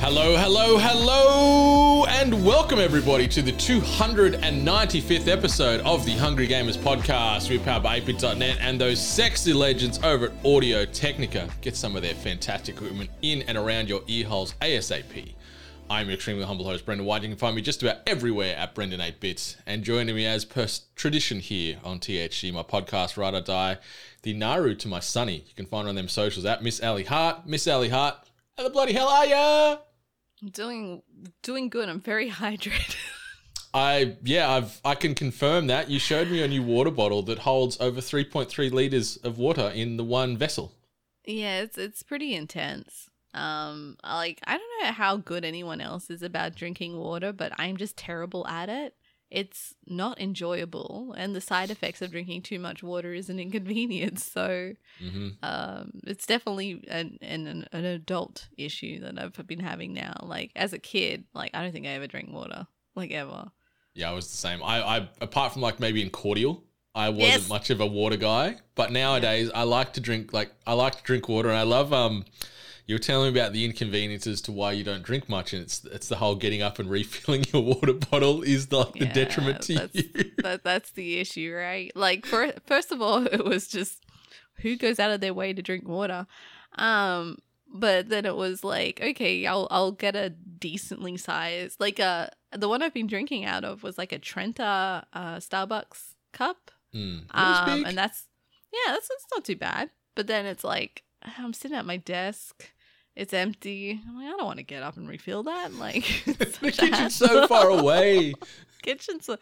Hello, hello, hello, and welcome everybody to the 295th episode of the Hungry Gamers podcast. We're powered by 8bit.net and those sexy legends over at Audio Technica. Get some of their fantastic equipment in and around your ear holes ASAP. I'm your extremely humble host, Brendan White. You can find me just about everywhere at Brendan8bits. And joining me as per tradition here on THG, my podcast, Ride or Die, the Naru to my Sunny. You can find her on them socials at Miss Ally Hart. Miss Ally Hart, how the bloody hell are ya? I'm doing doing good. I'm very hydrated. I yeah, I've I can confirm that. You showed me a new water bottle that holds over 3.3 liters of water in the one vessel. yeah, it's it's pretty intense. Um, like I don't know how good anyone else is about drinking water, but I'm just terrible at it. It's not enjoyable, and the side effects of drinking too much water is an inconvenience. So, hmm um, it's definitely an, an an adult issue that I've been having now. Like as a kid, like I don't think I ever drank water, like ever. Yeah, I was the same. I, I apart from like maybe in cordial, I wasn't Yes. much of a water guy. But nowadays, I like to drink like I like to drink water, and I love um. You were telling me about the inconveniences to why you don't drink much, and it's it's the whole getting up and refilling your water bottle is the, like the Yeah, detriment to that's, you. That, that's the issue, right? Like, for, first of all, it was just who goes out of their way to drink water. Um, but then it was like, okay, I'll I'll get a decently sized, like uh the one I've been drinking out of was like a Trenta uh Starbucks cup. Mm. Um, and that's yeah, that's that's not too bad. But then it's like I'm sitting at my desk. It's empty. I'm like, I don't want to get up and refill that. Like, it's the kitchen's so far away. kitchen's a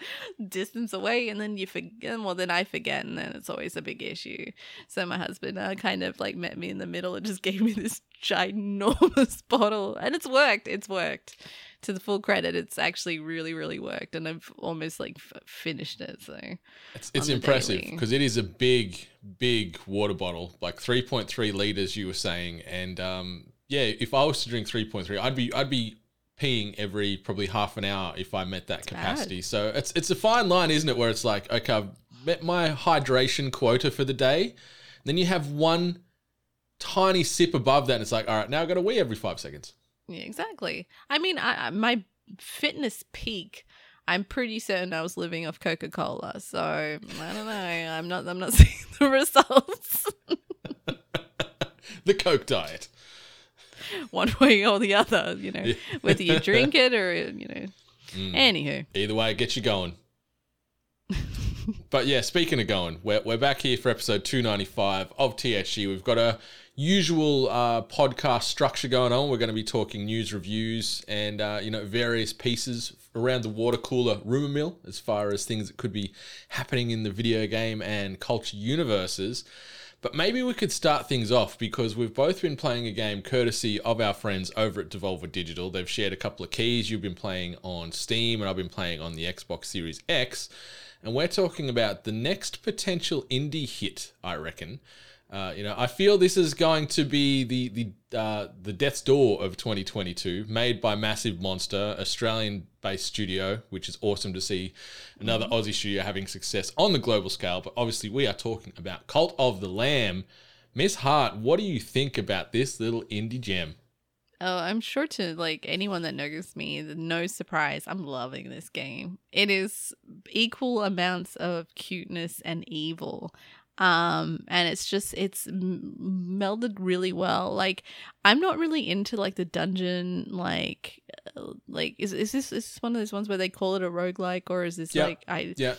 distance away and then you forget well then i forget and then it's always a big issue so my husband uh, kind of like met me in the middle and just gave me this ginormous bottle and it's worked it's worked to the full credit it's actually really really worked and i've almost like f- finished it so It's, it's impressive because it is a big, big water bottle, like 3.3 liters. You were saying, and um, yeah, if I was to drink 3.3, I'd be I'd be peeing every probably half an hour if I met that bad. capacity. So it's it's a fine line, isn't it? Where it's like, okay, I've met my hydration quota for the day. Then you have one tiny sip above that, and it's like, all right, now I've got to wee every five seconds. yeah exactly i mean I, I my fitness peak i'm pretty certain i was living off coca-cola so i don't know i'm not i'm not seeing the results The Coke diet. one way or the other, you know, Yeah. whether you drink it or, you know. Mm. Anywho, Either way, it gets you going. but yeah, speaking of going, we're, we're back here for episode 295 of THG. We've got a usual uh, podcast structure going on. We're going to be talking news reviews and, uh, you know, various pieces around the water cooler rumor mill as far as things that could be happening in the video game and culture universes. But maybe we could start things off because we've both been playing a game courtesy of our friends over at Devolver Digital. They've shared a couple of keys. You've been playing on Steam, and I've been playing on the Xbox Series X. And we're talking about the next potential indie hit, I reckon. Uh, you know, I feel this is going to be the the uh, the death's door of 2022, made by Massive Monster, Australian-based studio, which is awesome to see another Aussie studio having success on the global scale. But obviously, we are talking about Cult of the Lamb. Miss Hart, what do you think about this little indie gem? oh, I'm sure to like anyone that knows me, no surprise, I'm loving this game. It is equal amounts of cuteness and evil. Um, and it's just, it's m- melded really well. Like, I'm not really into like the dungeon, like, uh, like, is, is this, is this one of those ones where they call it a roguelike or is this Yeah. like, I, Yeah,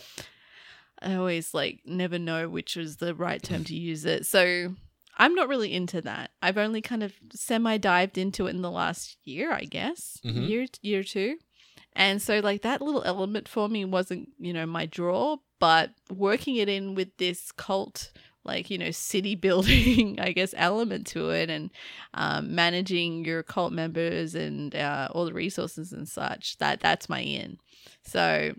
I always like never know which is the right term to use it. So I'm not really into that. I've only kind of semi dived into it in the last year, I guess, Mhm. year year two, and so like that little element for me wasn't you know my draw, but working it in with this cult like you know city building i guess element to it and um, managing your cult members and uh, all the resources and such that that's my in. So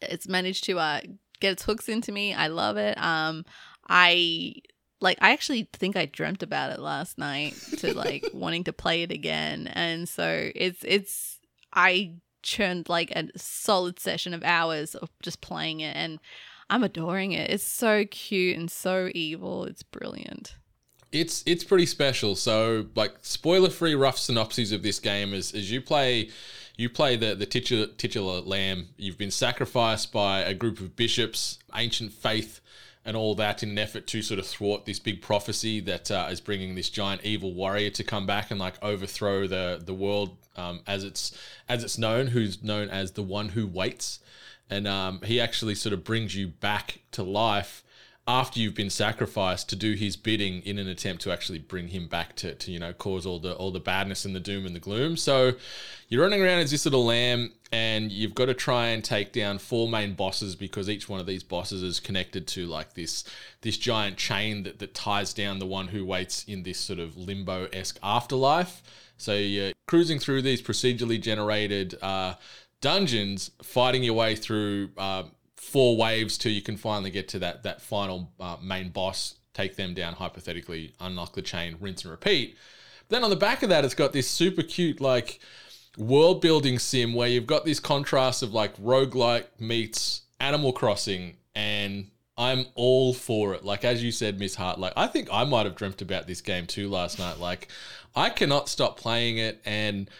it's managed to uh, get its hooks into me. I love it. Um i like i actually think i dreamt about it last night to like wanting to play it again. And so it's it's i churned like a solid session of hours of just playing it and I'm adoring it. It's so cute and so evil. It's brilliant. It's it's pretty special. So like spoiler free rough synopses of this game is as you play you play the the titular, titular lamb. You've been sacrificed by a group of bishops, ancient faith, and all that in an effort to sort of thwart this big prophecy that uh, is bringing this giant evil warrior to come back and like overthrow the the world um, as it's as it's known, who's known as the one who waits. And um, he actually sort of brings you back to life after you've been sacrificed to do his bidding in an attempt to actually bring him back to, to you know cause all the all the badness and the doom and the gloom. So you're running around as this little lamb and you've got to try and take down four main bosses because each one of these bosses is connected to like this this giant chain that, that ties down the one who waits in this sort of limbo-esque afterlife. So you're cruising through these procedurally generated uh, dungeons, fighting your way through uh, four waves till you can finally get to that that final uh, main boss, take them down hypothetically, unlock the chain, rinse and repeat. Then on the back of that, it's got this super cute like world building sim where you've got this contrast of like roguelike meets Animal Crossing and I'm all for it. Like as you said, Miss Hart, like I think I might have dreamt about this game too last night. Like I cannot stop playing it and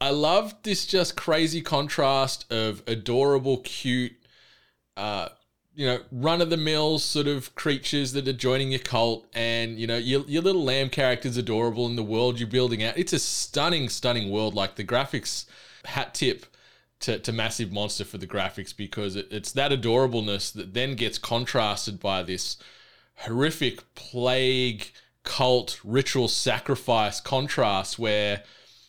I love this just crazy contrast of adorable, cute, uh, you know, run of the mill sort of creatures that are joining your cult, and you know, your, your little lamb character's adorable in the world you're building out. It's a stunning, stunning world. Like the graphics, hat tip to, to Massive Monster for the graphics because it, it's that adorableness that then gets contrasted by this horrific plague cult ritual sacrifice contrast where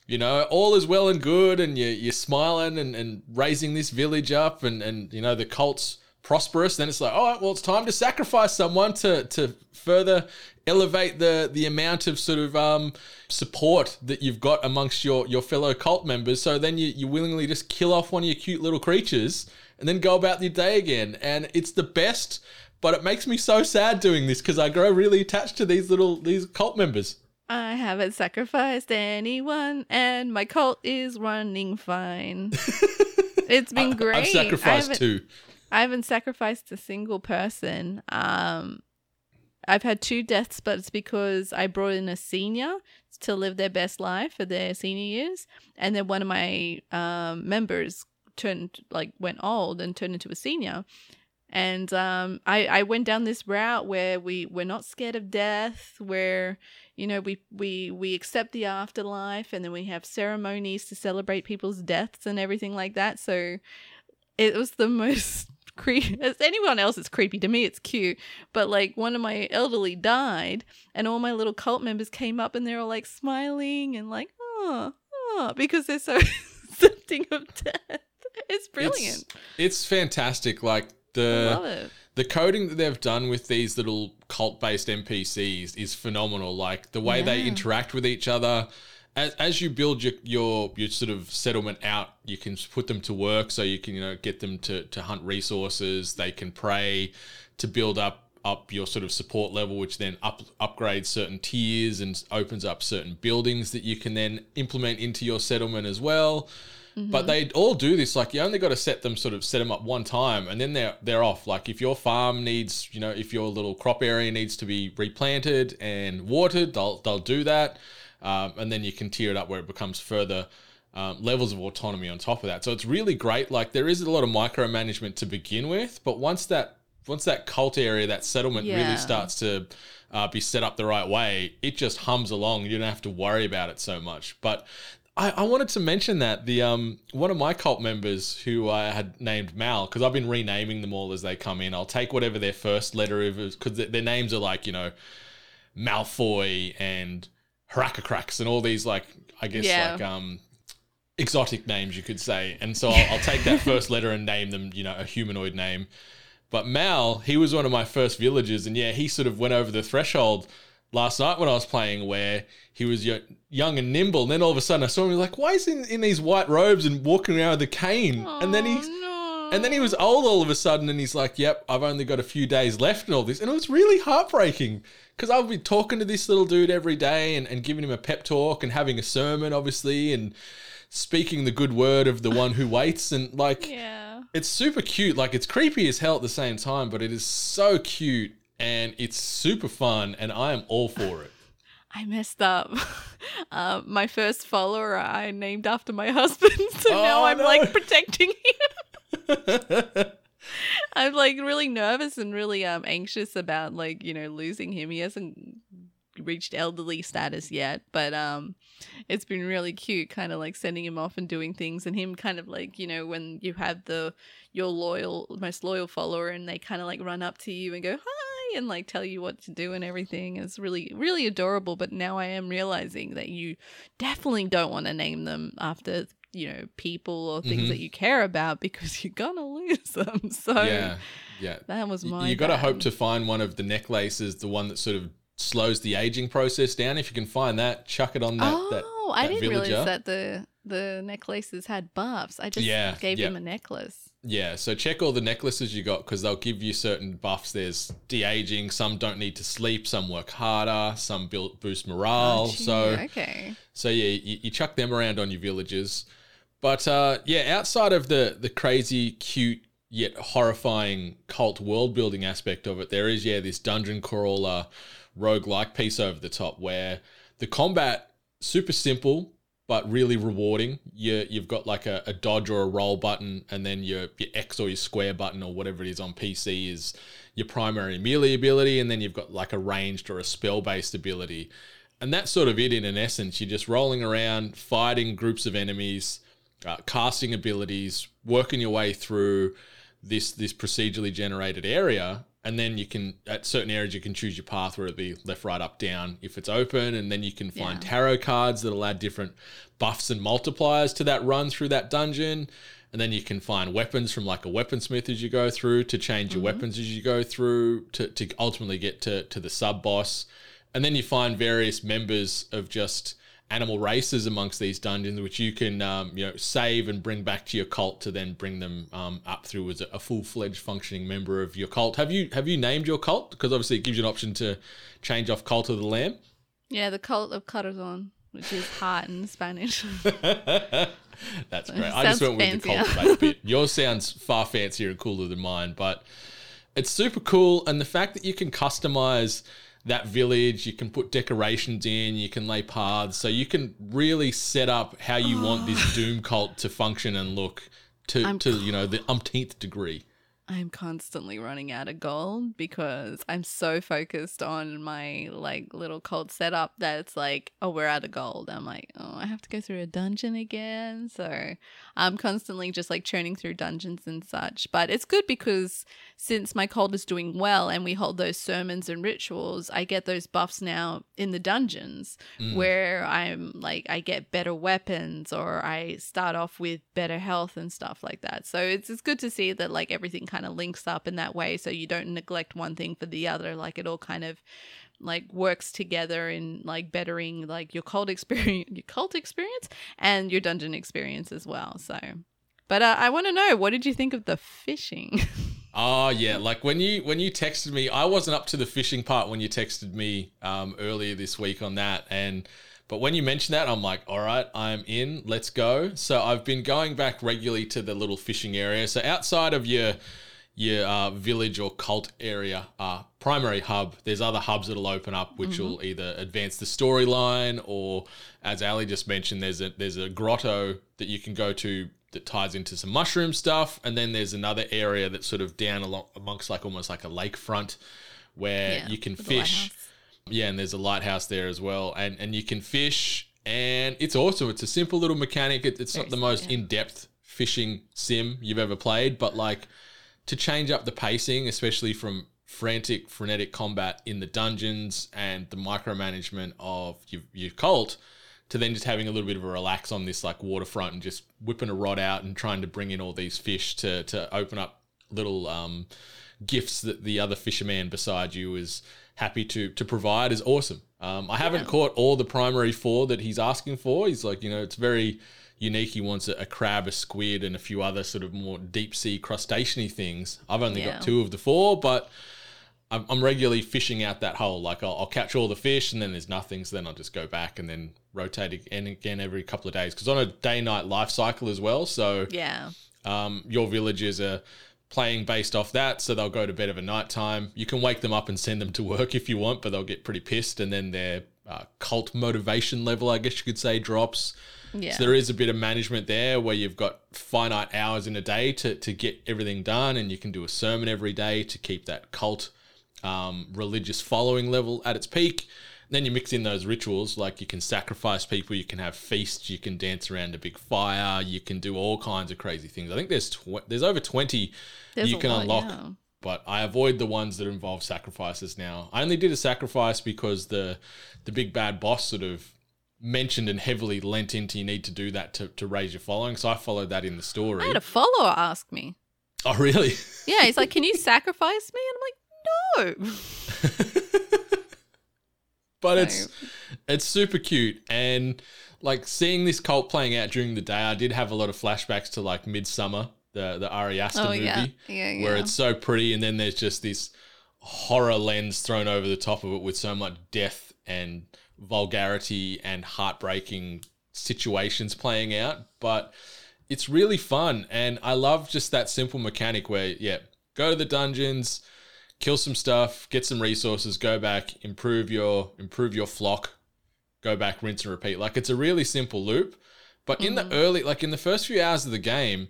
you know, all is well and good, and you're, you're smiling and, and raising this village up, and, and you know, the cult's prosperous. Then it's like, all right, well, it's time to sacrifice someone to, to further elevate the, the amount of sort of um, support that you've got amongst your, your fellow cult members. So then you, you willingly just kill off one of your cute little creatures and then go about your day again. And it's the best, but it makes me so sad doing this because I grow really attached to these little these cult members. I haven't sacrificed anyone, and my cult is running fine. it's been I, great. I've sacrificed I two. I haven't sacrificed a single person. Um, I've had two deaths, but it's because I brought in a senior to live their best life for their senior years, and then one of my um, members turned like went old and turned into a senior. And um, I, I went down this route where we we're not scared of death, where you know we we we accept the afterlife and then we have ceremonies to celebrate people's deaths and everything like that so it was the most creepy as anyone else it's creepy to me it's cute but like one of my elderly died and all my little cult members came up and they were like smiling and like oh, oh because they're so accepting of death it's brilliant It's, it's fantastic. Like the I love it. The coding that they've done with these little cult based NPCs is phenomenal. Like the way they interact with each other. As, as you build your, your your sort of settlement out, you can put them to work. So you can you know get them to, to hunt resources. They can pray to build up up your sort of support level, which then up upgrades certain tiers and opens up certain buildings that you can then implement into your settlement as well. But they all do this. Like you only got to set them sort of set them up one time, and then they're they're off. Like if your farm needs, you know, if your little crop area needs to be replanted and watered, they'll they'll do that, um, and then you can tier it up where it becomes further. Um, levels of autonomy on top of that, so it's really great. Like there is a lot of micromanagement to begin with, but once that once that cult area, that settlement Yeah. really starts to uh, be set up the right way, it just hums along. You don't have to worry about it so much. But I, I wanted to mention that the um one of my cult members who I had named Mal because I've been renaming them all as they come in. I'll take whatever their first letter is because their names are like you know Malfoy and Harakacrax and all these like I guess Yeah. like um exotic names you could say. And so I'll, I'll take that first letter and name them you know a humanoid name. But Mal, he was one of my first villagers, and yeah, he sort of went over the threshold last night when I was playing, where he was young and nimble. And then all of a sudden, I saw him like, why is he in, in these white robes and walking around with a cane? and then he's Oh, no. and then he was old all of a sudden, and he's like, "Yep, I've only got a few days left and all this." And it was really heartbreaking because I would be talking to this little dude every day and, and giving him a pep talk and having a sermon, obviously, and speaking the good word of the one who waits. And like, Yeah. it's super cute. Like, it's creepy as hell at the same time, but it is so cute and it's super fun, and I am all for it. I messed up. Uh, my first follower I named after my husband, so now Oh, I'm no. like protecting him. I'm like really nervous and really um anxious about like you know losing him. He hasn't reached elderly status yet, but um it's been really cute kind of like sending him off and doing things and him kind of like you know when you have the your loyal most loyal follower and they kind of like run up to you and go hi and like tell you what to do and everything it's really really adorable but now i am realizing that you definitely don't want to name them after you know people or things Mhm. that you care about because you're gonna lose them so yeah, yeah. that was my you got to hope to find one of the necklaces, the one that sort of slows the aging process down. If you can find that, chuck it on that. oh that, i didn't villager. realize that the the necklaces had buffs i just Yeah, gave yeah. him a necklace Yeah, so check all the necklaces you got because they'll give you certain buffs. There's de aging, some don't need to sleep, some work harder, some build, boost morale. Oh, gee, so, okay so yeah, you, you chuck them around on your villagers. But uh, yeah, outside of the the crazy, cute yet horrifying cult world building aspect of it, there is yeah this dungeon crawler roguelike piece over the top where the combat super simple but really rewarding. You you've got like a, a dodge or a roll button, and then your your X or your square button or whatever it is on PC is your primary melee ability, and then you've got like a ranged or a spell based ability. And that's sort of it in an essence. You're just rolling around, fighting groups of enemies, uh, casting abilities, working your way through this this procedurally generated area, and then you can at certain areas you can choose your path, where it be left, right, up, down if it's open, and then you can find Yeah. tarot cards that'll add different buffs and multipliers to that run through that dungeon. And then you can find weapons from like a weaponsmith as you go through to change your mm-hmm. weapons as you go through to, to ultimately get to, to the sub boss. And then you find various members of just animal races amongst these dungeons, which you can um, you know save and bring back to your cult to then bring them um, up through as a, full fledged functioning member of your cult. Have you have you named your cult? Because obviously it gives you an option to change off cult of the lamb. Yeah, the cult of Corazon, which is heart in Spanish. That's great. I just went with the fancier. cultivate bit. Yours sounds far fancier and cooler than mine, but it's super cool. And the fact that you can customize that village, you can put decorations in, you can lay paths, so you can really set up how you want this Doom cult to function and look to, I'm to you know the umpteenth degree. I'm constantly running out of gold because I'm so focused on my like little cult setup that it's like, oh, we're out of gold. I'm like, oh, I have to go through a dungeon again. So I'm constantly just like churning through dungeons and such. But it's good because since my cult is doing well and we hold those sermons and rituals, I get those buffs now in the dungeons mm. where I'm like, I get better weapons or I start off with better health and stuff like that. So it's, it's good to see that like everything kind of links up in that way so you don't neglect one thing for the other. Like it all kind of like works together in like bettering like your cult experience your cult experience and your dungeon experience as well so but uh, i want to know what did you think of the fishing Oh yeah, like when you when you texted me, I wasn't up to the fishing part when you texted me um, earlier this week on that, and but when you mentioned that, I'm like, all right, I'm in. Let's go. So I've been going back regularly to the little fishing area. So outside of your your uh, village or cult area uh, primary hub, there's other hubs that'll open up, which will either advance the storyline or, as Ally just mentioned, there's a there's a grotto that you can go to that ties into some mushroom stuff, and then there's another area that's sort of down along amongst like almost like a lakefront where Yeah, you can fish. Yeah, and there's a lighthouse there as well, and and you can fish, and it's awesome. It's a simple little mechanic. It, it's not the most yeah. in depth fishing sim you've ever played, but like to change up the pacing, especially from frantic, frenetic combat in the dungeons and the micromanagement of your, your cult, to then just having a little bit of a relax on this like waterfront and just whipping a rod out and trying to bring in all these fish to to open up little um, gifts that the other fisherman beside you is happy to to provide is awesome. Um, I haven't caught all the primary four that he's asking for. He's like, you know, it's very unique. He wants a, a crab, a squid, and a few other sort of more deep sea crustacean things. I've only Yeah. got two of the four, but I'm, I'm regularly fishing out that hole. Like I'll, I'll catch all the fish, and then there's nothing. So then I'll just go back and then rotate again, again every couple of days. Because on a day night life cycle as well. So Yeah. um, your villagers are playing based off that, so they'll go to bed of a night time. You can wake them up and send them to work if you want, but they'll get pretty pissed, and then their uh, cult motivation level, I guess you could say, drops. Yeah. So there is a bit of management there where you've got finite hours in a day to, to get everything done, and you can do a sermon every day to keep that cult um, religious following level at its peak. Then you mix in those rituals, like you can sacrifice people, you can have feasts, you can dance around a big fire, you can do all kinds of crazy things. I think there's tw- there's over twenty There's you can lot, unlock, yeah. but I avoid the ones that involve sacrifices now. I only did a sacrifice because the the big bad boss sort of mentioned and heavily lent into you need to do that to, to raise your following. So I followed that in the story. I had a follower ask me. oh really? Yeah, he's like, "Can you sacrifice me?" And I'm like, "No." but So- it's it's super cute and like seeing this cult playing out during the day i did have a lot of flashbacks to like Midsommar the the ari aster Oh, movie yeah. Yeah, where yeah. it's so pretty and then there's just this horror lens thrown over the top of it with so much death and vulgarity and heartbreaking situations playing out but it's really fun and i love just that simple mechanic where yeah go to the dungeons kill some stuff, get some resources, go back, improve your improve your flock, go back, rinse and repeat. Like it's a really simple loop. But in the mm-hmm. early like in the first few hours of the game,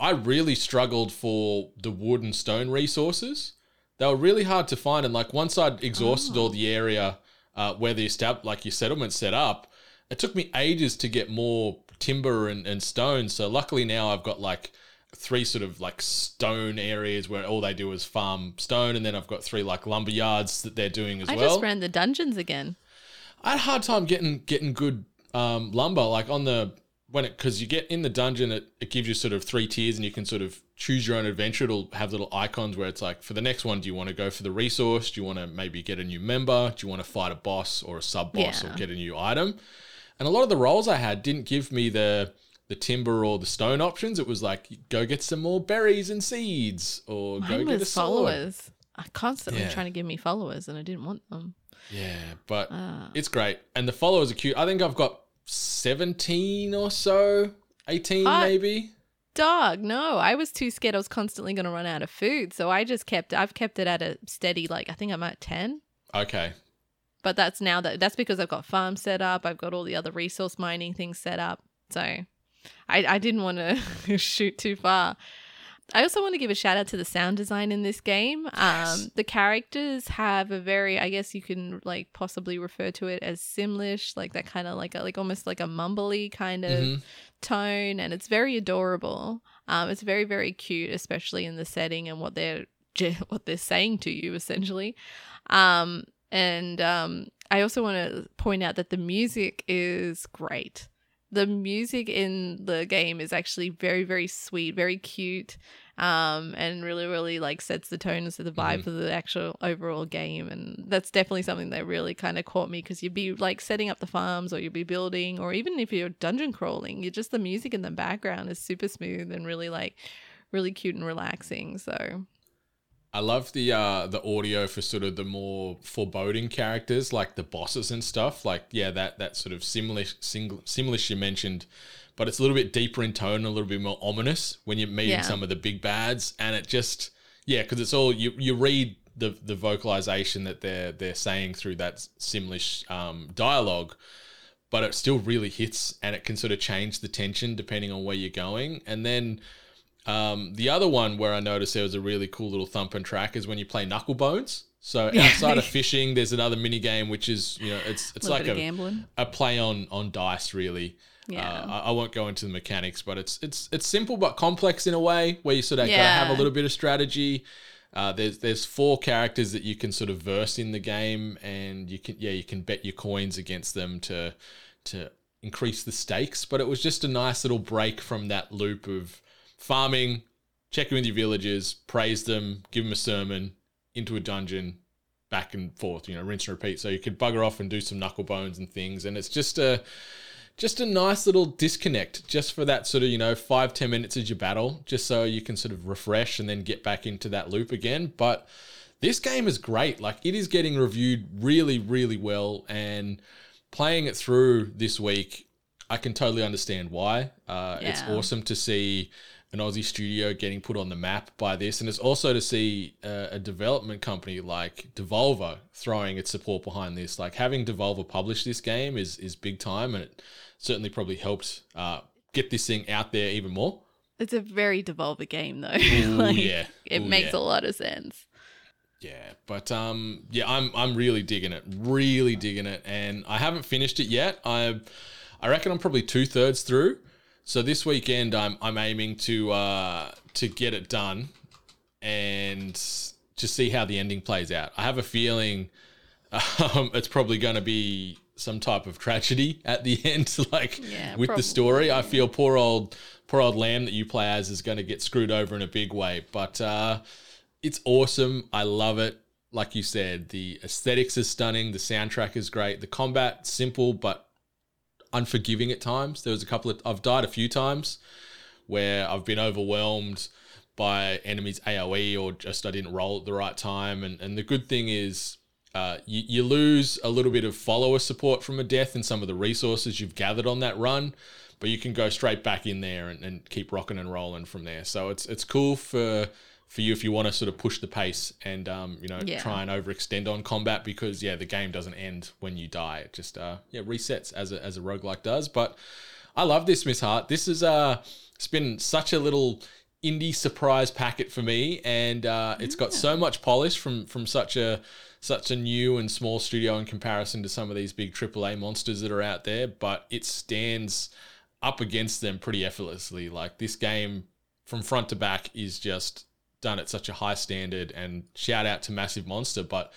I really struggled for the wood and stone resources. They were really hard to find and like once I'd exhausted all ah. the area uh, where the estab- like your settlement set up, it took me ages to get more timber and, and stone. So luckily now I've got like three sort of like stone areas where all they do is farm stone, and then I've got three like lumber yards that they're doing as I well. I just ran the dungeons again. I had a hard time getting getting good um, lumber, like on the when it because you get in the dungeon, it, it gives you sort of three tiers, and you can sort of choose your own adventure. It'll have little icons where it's like for the next one, do you want to go for the resource? Do you want to maybe get a new member? Do you want to fight a boss or a sub boss Yeah. or get a new item? And a lot of the roles I had didn't give me the the timber or the stone options. It was like go get some more berries and seeds, or go Mine get a sword. followers. I constantly Yeah. trying to give me followers, and I didn't want them. Yeah, but Ah. it's great. And the followers are cute. I think I've got 17 or so, 18 I- maybe. Dog, no, I was too scared. I was constantly going to run out of food, so I just kept. I've kept it at a steady, like I think I'm at ten. Okay. But that's now that that's because I've got farm set up. I've got all the other resource mining things set up. So I I didn't want to shoot too far. I also want to give a shout out to the sound design in this game. Um, the characters have a very, I guess you can like possibly refer to it as Simlish, like that kind of like a, like almost like a mumbly kind of Mhm. tone, and it's very adorable. Um, it's very very cute, especially in the setting and what they're what they're saying to you essentially. Um, and um, I also want to point out that the music is great. The music in the game is actually very, very sweet, very cute, um, and really, really like sets the tone and sets the vibe of the actual overall game. And that's definitely something that really kind of caught me because you'd be like setting up the farms, or you'd be building, or even if you're dungeon crawling, you're just the music in the background is super smooth and really like really cute and relaxing. So I love the uh the audio for sort of the more foreboding characters, like the bosses and stuff. Like, yeah, that that sort of similar single Simlish you mentioned, but it's a little bit deeper in tone, a little bit more ominous when you're meeting Yeah. some of the big bads, and it just yeah, because it's all you you read the the vocalization that they're they're saying through that Simlish um, dialogue, but it still really hits, and it can sort of change the tension depending on where you're going, and then. Um, the other one where I noticed there was a really cool little thumping track is when you play Knuckle Bones. So outside of fishing, there's another mini game which is you know it's it's a like a, gambling. a play on on dice really. Yeah. Uh, I, I won't go into the mechanics, but it's it's it's simple but complex in a way where you sort of Yeah. have a little bit of strategy. Uh, there's there's four characters that you can sort of verse in the game, and you can yeah you can bet your coins against them to to increase the stakes. But it was just a nice little break from that loop of farming, check in with your villagers, praise them, give them a sermon, into a dungeon, back and forth, you know, rinse and repeat. So you could bugger off and do some knuckle bones and things. And it's just a just a nice little disconnect just for that sort of, you know, five, ten minutes as your battle, just so you can sort of refresh and then get back into that loop again. But this game is great. Like it is getting reviewed really, really well. And playing it through this week, I can totally understand why. Uh, It's awesome to see an Aussie studio getting put on the map by this, and it's also to see a, a development company like Devolver throwing its support behind this. Like having Devolver publish this game is is big time, and it certainly probably helped uh, get this thing out there even more. It's a very devolver game though. Ooh, like, yeah. It Ooh, makes yeah. a lot of sense. Yeah, but um, yeah, I'm I'm really digging it, really digging it, and I haven't finished it yet. I I reckon I'm probably two thirds through. So this weekend, I'm I'm aiming to uh to get it done, and just see how the ending plays out. I have a feeling um, it's probably going to be some type of tragedy at the end, like Yeah, with the probably, story. I feel poor old poor old lamb that you play as is going to get screwed over in a big way, but. uh it's awesome. I love it. Like you said, the aesthetics is stunning. The soundtrack is great. The combat simple but unforgiving at times. There was a couple of I've died a few times where I've been overwhelmed by enemies AOE or just I didn't roll at the right time. And and the good thing is uh, you, you lose a little bit of follower support from a death and some of the resources you've gathered on that run, but you can go straight back in there and, and keep rocking and rolling from there. So it's it's cool for for you if you want to sort of push the pace and um, you know Yeah. try and overextend on combat because yeah the game doesn't end when you die. It just uh yeah resets as a as a roguelike does. But I love this Miss Hart. This is uh it's been such a little indie surprise packet for me and uh it's got so much polish from from such a such a new and small studio in comparison to some of these big AAA monsters that are out there but it stands up against them pretty effortlessly. Like this game from front to back is just done at such a high standard and shout out to massive monster but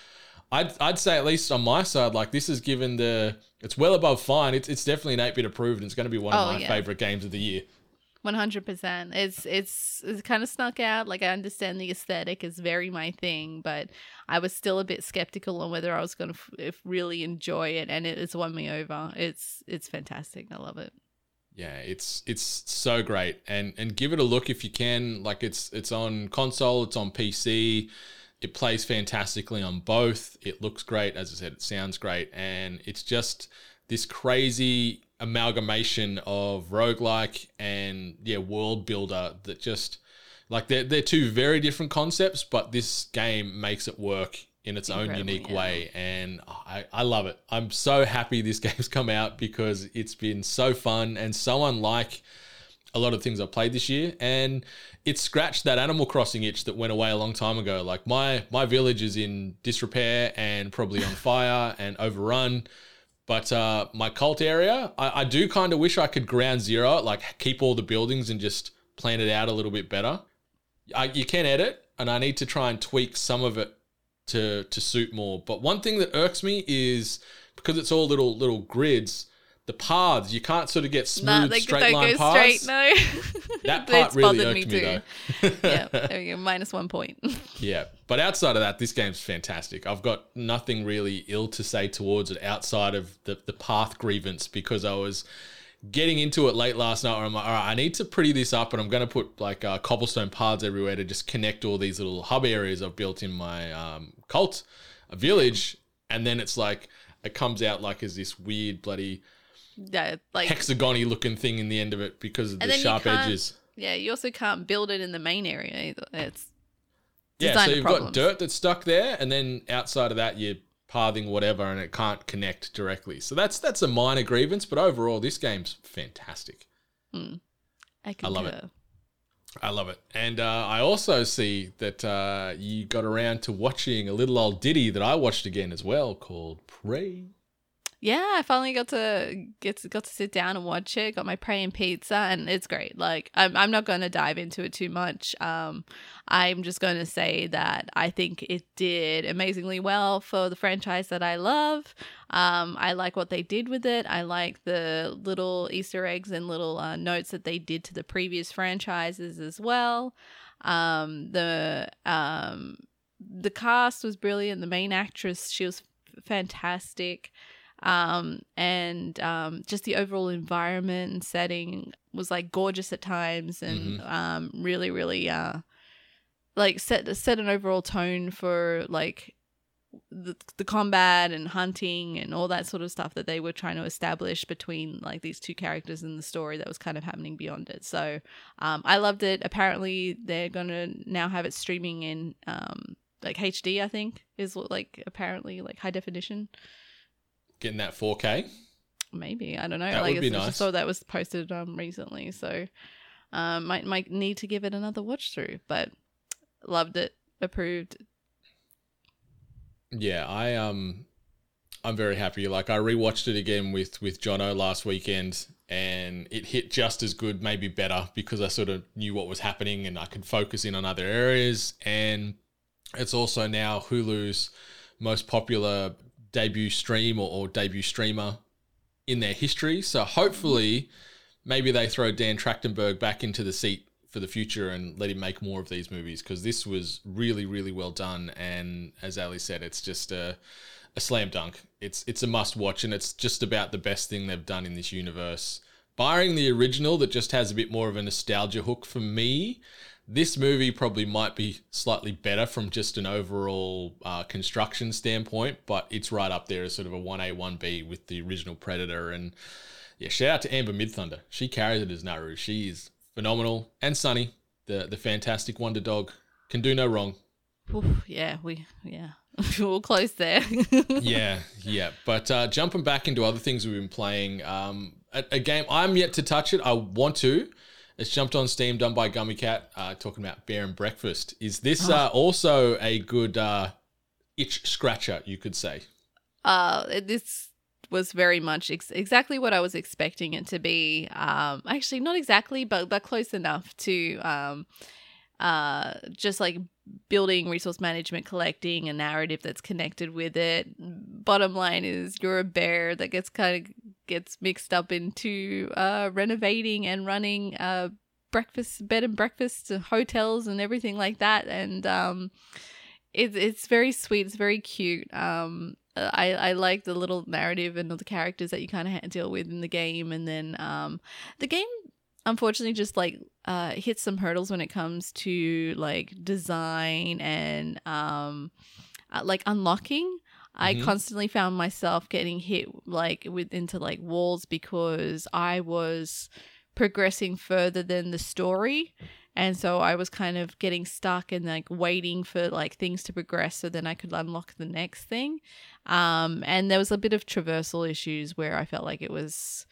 i'd, I'd say at least on my side like this is given the it's well above fine it's, it's definitely an 8-bit approved and it's going to be one of Oh, my yeah. favorite games of the year One hundred percent. It's it's it's kind of snuck out. Like I understand the aesthetic is very my thing, but I was still a bit skeptical on whether I was going to f- if really enjoy it, and it has won me over. It's it's fantastic. I love it. Yeah it's it's so great. And and give it a look if you can. Like it's it's on console it's on pc it plays fantastically on both. It looks great. As i said it sounds great. And it's just this crazy amalgamation of roguelike and yeah world builder that just like they're, they're two very different concepts but this game makes it work in its own unique yeah. way and I, I love it i'm so happy this game's come out because it's been so fun and so unlike a lot of things I've played this year, and it scratched that Animal Crossing itch that went away a long time ago. Like my my village is in disrepair and probably on fire and overrun, but uh, my cult area, I, I do kind of wish I could ground zero it, like keep all the buildings and just plan it out a little bit better. I, you can edit, and I need to try and tweak some of it to to suit more. But one thing that irks me is because it's all little little grids. The paths you can't sort of get smooth Nah, they straight line paths. straight. No, That part really bothered irked me, though. yeah, there we go. Minus one point. Yeah, but outside of that, this game's fantastic. I've got nothing really ill to say towards it outside of the, the path grievance because I was getting into it late last night where I'm like, all right, I need to pretty this up and I'm going to put like uh, cobblestone paths everywhere to just connect all these little hub areas I've built in my um, cult, a village. And then it's like, it comes out like as this weird bloody yeah, like hexagony looking thing in the end of it because of the sharp edges. yeah, you also can't build it in the main area either. It's Yeah, so you've problems. got dirt that's stuck there, and then outside of that, you're pathing whatever, and it can't connect directly. So that's that's a minor grievance, but overall, this game's fantastic. I, I love it. I love it, and uh, I also see that uh, you got around to watching a little old ditty that I watched again as well, called "Prey." Yeah, I finally got to get to, got to sit down and watch it. Got my Prey and pizza, and it's great. Like I'm, I'm not going to dive into it too much. Um, I'm just going to say that I think it did amazingly well for the franchise that I love. Um, I like what they did with it. I like the little Easter eggs and little uh, notes that they did to the previous franchises as well. Um, the um, the cast was brilliant. The main actress, she was f- fantastic um, and um, just the overall environment and setting was like gorgeous at times and Mhm. um, really really uh, like set set an overall tone for like the, the combat and hunting and all that sort of stuff that they were trying to establish between like these two characters in the story that was kind of happening beyond it so um, i loved it apparently they're gonna now have it streaming in um, like hd i think is what like apparently like high definition Getting that 4K. maybe I don't know. That like would be it's- I nice. saw that was posted um recently, so um might might need to give it another watch through. But loved it, approved. Yeah, I um I'm very happy. Like I rewatched it again with with Jono last weekend and it hit just as good, maybe better because I sort of knew what was happening and I could focus in on other areas and it's also now Hulu's most popular debut stream or, or debut streamer in their history. So hopefully maybe they throw Dan Trachtenberg back into the seat for the future and let him make more of these movies because this was really really well done and as Ally said it's just a a slam dunk it's it's a must watch and it's just about the best thing they've done in this universe barring the original that just has a bit more of a nostalgia hook for me this movie probably might be slightly better from just an overall uh, construction standpoint but it's right up there as sort of a 1A 1B with the original Predator and yeah, shout out to Amber Midthunder. She carries it as Naru. She is phenomenal. And Sunny, the the fantastic Wonder Dog, can do no wrong. Oof, yeah, we yeah. We're all close there. yeah, yeah. But uh, jumping back into other things we've been playing, um, a, a game I'm yet to touch it. I want to. It's jumped on Steam, done by Gummy Cat, uh, talking about Bear and Breakfast. Is this uh, also a good uh, itch scratcher, you could say? uh this was very much ex- exactly what I was expecting it to be. Um actually not exactly but but close enough to um uh just like building resource management collecting a narrative that's connected with it bottom line is you're a bear that gets kind of gets mixed up into uh renovating and running uh breakfast bed and breakfast hotels and everything like that and um it's it's very sweet it's very cute um I, I like the little narrative and all the characters that you kind of deal with in the game and then um the game unfortunately just like uh hits some hurdles when it comes to like design and um uh, like unlocking I Mhm. constantly found myself getting hit like with into like walls because I was progressing further than the story and so I was kind of getting stuck and like waiting for like things to progress so then I could unlock the next thing. Um, and there was a bit of traversal issues where I felt like it was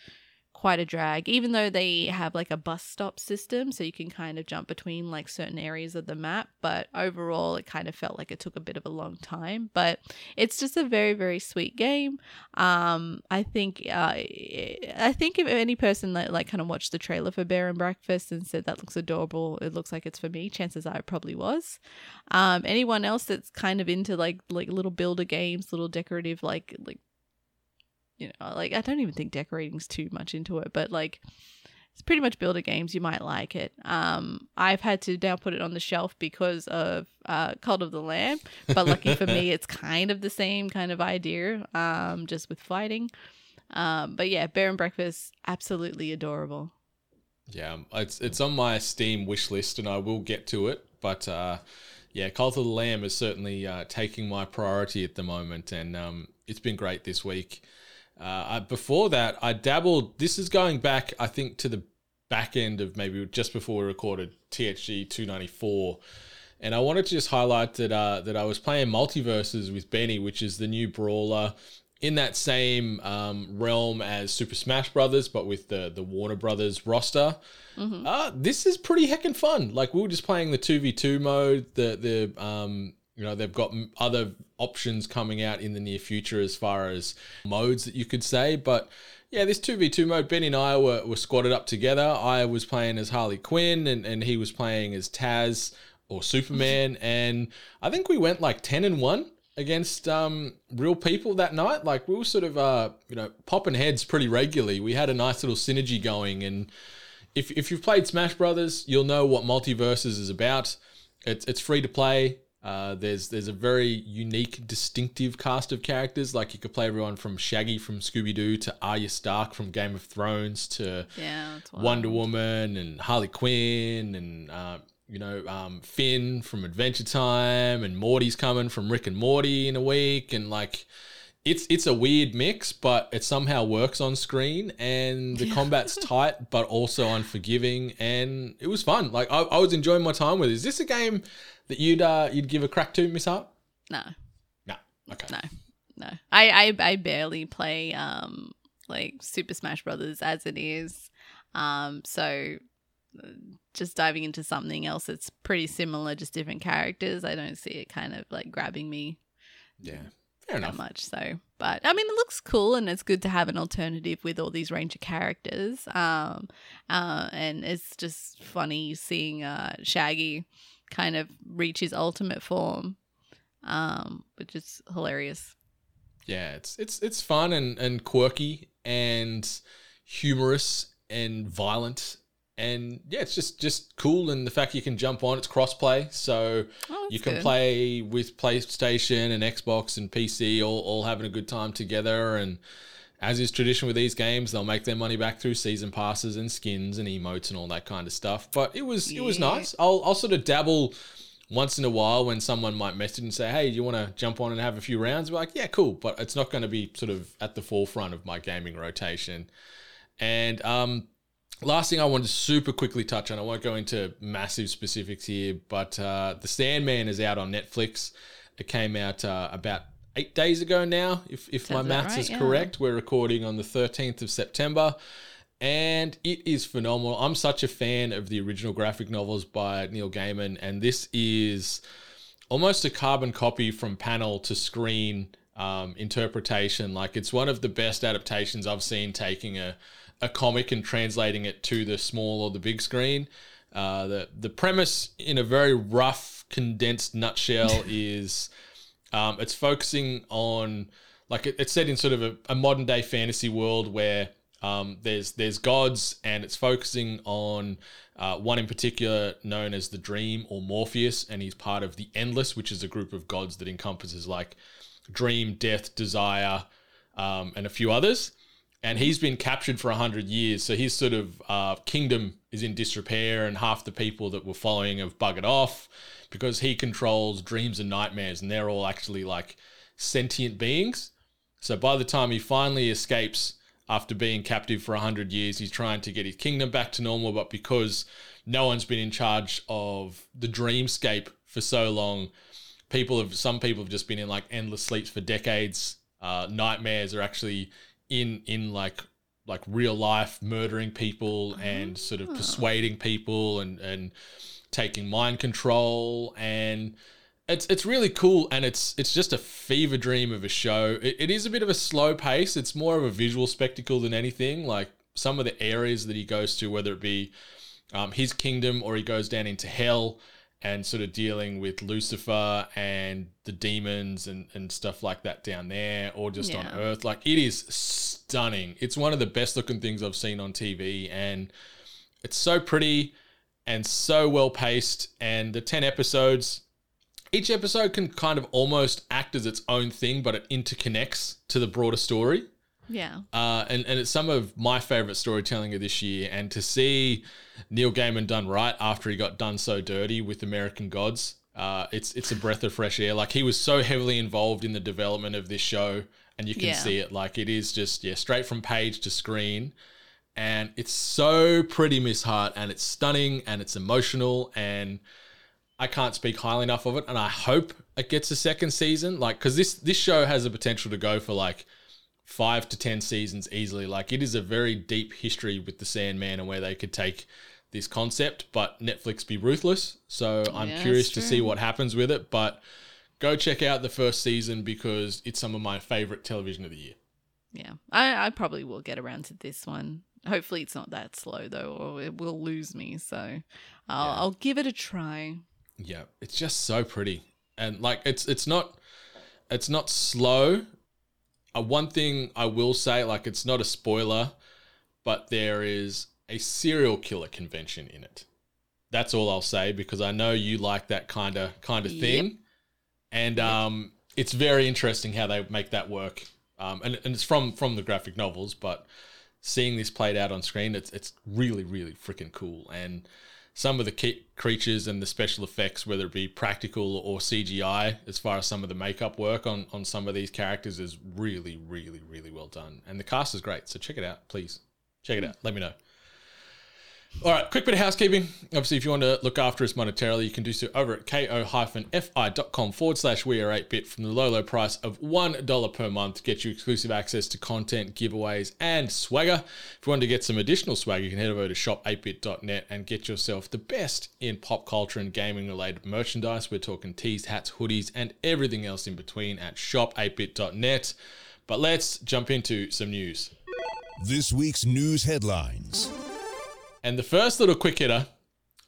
quite a drag, even though they have like a bus stop system, so you can kind of jump between like certain areas of the map. But overall, it kind of felt like it took a bit of a long time. But it's just a very very sweet game. Um, I think uh, I think if any person that like kind of watched the trailer for Bear and Breakfast and said that looks adorable, it looks like it's for me. Chances are it probably was. Um, anyone else that's kind of into like like little builder games, little decorative like like you know like I don't even think decorating's too much into it, but like it's pretty much builder games. You might like it. Um, I've had to now put it on the shelf because of uh, Cult of the Lamb, but lucky for me, it's kind of the same kind of idea, um, just with fighting. Um, but yeah, Bear and Breakfast, absolutely adorable. Yeah, it's it's on my Steam wish list, and I will get to it. But uh, yeah, Cult of the Lamb is certainly uh, taking my priority at the moment, and um, it's been great this week. Uh, I, before that, I dabbled. This is going back, I think, to the back end of maybe just before we recorded THG 294. And I wanted to just highlight that uh, that I was playing MultiVersus with Benny, which is the new brawler in that same um, realm as Super Smash Brothers, but with the the Warner Brothers roster. Uh, this is pretty heckin' fun. Like we were just playing the two v two mode, the the um, you know they've got other options coming out in the near future as far as modes that you could say. But yeah, this two v two mode, Benny and I were, were squatted up together. I was playing as Harley Quinn, and, and he was playing as Taz or Superman, and I think we went like ten and one against um, real people that night. Like we were sort of uh, you know popping heads pretty regularly. We had a nice little synergy going, and if if you've played Smash Brothers, you'll know what MultiVersus is about. It's it's free to play. Uh, there's there's a very unique, distinctive cast of characters. Like you could play everyone from Shaggy from Scooby Doo to Arya Stark from Game of Thrones to Yeah. Wonder Woman and Harley Quinn and uh, you know um, Finn from Adventure Time and Morty's coming from Rick and Morty in a week and like it's it's a weird mix, but it somehow works on screen and the combat's tight but also unforgiving and it was fun. Like I, I was enjoying my time with it. Is this a game that you'd uh, you'd give a crack to, Miss Hart? No, No. Okay. no, no. I, I I barely play um like Super Smash Brothers as it is. Um, so uh, just diving into something else that's pretty similar, just different characters. I don't see it kind of like grabbing me Yeah. Fair enough. much. So, but I mean, it looks cool, and it's good to have an alternative with all these range of characters. Um, uh, and it's just funny seeing uh Shaggy kind of reach his ultimate form, um, which is hilarious. Yeah, it's it's it's fun and, and quirky and humorous and violent and yeah, it's just just cool and the fact you can jump on it's crossplay, so Oh, you can good. play with PlayStation and Xbox and PC all, all having a good time together and as is tradition with these games, they'll make their money back through season passes and skins and emotes and all that kind of stuff. But it was it was nice. I'll I'll sort of dabble once in a while when someone might message and say, "Hey, do you want to jump on and have a few rounds?" Be like, "Yeah, cool," but it's not going to be sort of at the forefront of my gaming rotation. And um, last thing I wanted to super quickly touch on, I won't go into massive specifics here, but uh, The Sandman is out on Netflix. It came out uh, about eight days ago now, if, if my Sounds maths right, is yeah. correct. We're recording on the 13th of September. And it is phenomenal. I'm such a fan of the original graphic novels by Neil Gaiman, and this is almost a carbon copy from panel to screen um, interpretation. Like it's one of the best adaptations I've seen taking a, a comic and translating it to the small or the big screen. Uh, the the premise, in a very rough, condensed nutshell, is um, it's focusing on like it, it's set in sort of a, a modern day fantasy world where um, there's there's gods and it's focusing on uh, one in particular known as the Dream or Morpheus, and he's part of the Endless, which is a group of gods that encompasses like dream, death, desire, um, and a few others. And he's been captured for hundred years, so his sort of uh, kingdom is in disrepair, and half the people that were following have buggered off because he controls dreams and nightmares, and they're all actually like sentient beings. So by the time he finally escapes after being captive for 100 years, he's trying to get his kingdom back to normal, but because no one's been in charge of the dreamscape for so long, people have some people have just been in like endless sleeps for decades. Uh, nightmares are actually in in like like real life murdering people and sort of persuading people and and taking mind control and it's it's really cool and it's it's just a fever dream of a show. It, it is a bit of a slow pace. It's more of a visual spectacle than anything. Like some of the areas that he goes to, whether it be um, his kingdom or he goes down into hell and sort of dealing with Lucifer and the demons and, and stuff like that down there, or just on Earth. Like it is stunning. It's one of the best looking things I've seen on TV, and it's so pretty and so well paced. And the 10 episodes, each episode can kind of almost act as its own thing, but it interconnects to the broader story. Yeah. Uh, and, and it's some of my favorite storytelling of this year. And to see Neil Gaiman done right after he got done so dirty with American Gods, uh, it's it's a breath of fresh air. Like he was so heavily involved in the development of this show, and you can Yeah. see it. Like it is just yeah, straight from page to screen, and it's so pretty, Miss Hart, and it's stunning, and it's emotional, and I can't speak highly enough of it. And I hope it gets a second season, like because this this show has the potential to go for like five to ten seasons easily. Like it is a very deep history with the Sandman and where they could take this concept, but Netflix be ruthless. So I'm Yeah, curious to see what happens with it. But go check out the first season because it's some of my favorite television of the year. Yeah, I, I probably will get around to this one. Hopefully, it's not that slow though, or it will lose me. So, I'll, Yeah. I'll give it a try. Yeah, it's just so pretty, and like it's it's not it's not slow. Uh, one thing I will say, like it's not a spoiler, but there is a serial killer convention in it. That's all I'll say because I know you like that kind of kind of thing, and um, it's very interesting how they make that work. Um, and, and it's from from the graphic novels, but seeing this played out on screen, it's it's really really freaking cool. And some of the creatures and the special effects, whether it be practical or CGI, as far as some of the makeup work on on some of these characters, is really really really well done. And the cast is great, so check it out, please. Check it out. Let me know. All right, quick bit of housekeeping. Obviously, if you want to look after us monetarily, you can do so over at ko-fi.com forward slash we are 8-bit from the low, low price of $1 per month to get you exclusive access to content, giveaways, and swagger. If you want to get some additional swag, you can head over to shop8bit.net and get yourself the best in pop culture and gaming related merchandise. We're talking tees, hats, hoodies, and everything else in between at shop8bit.net. But let's jump into some news. This week's news headlines. And the first little quick hitter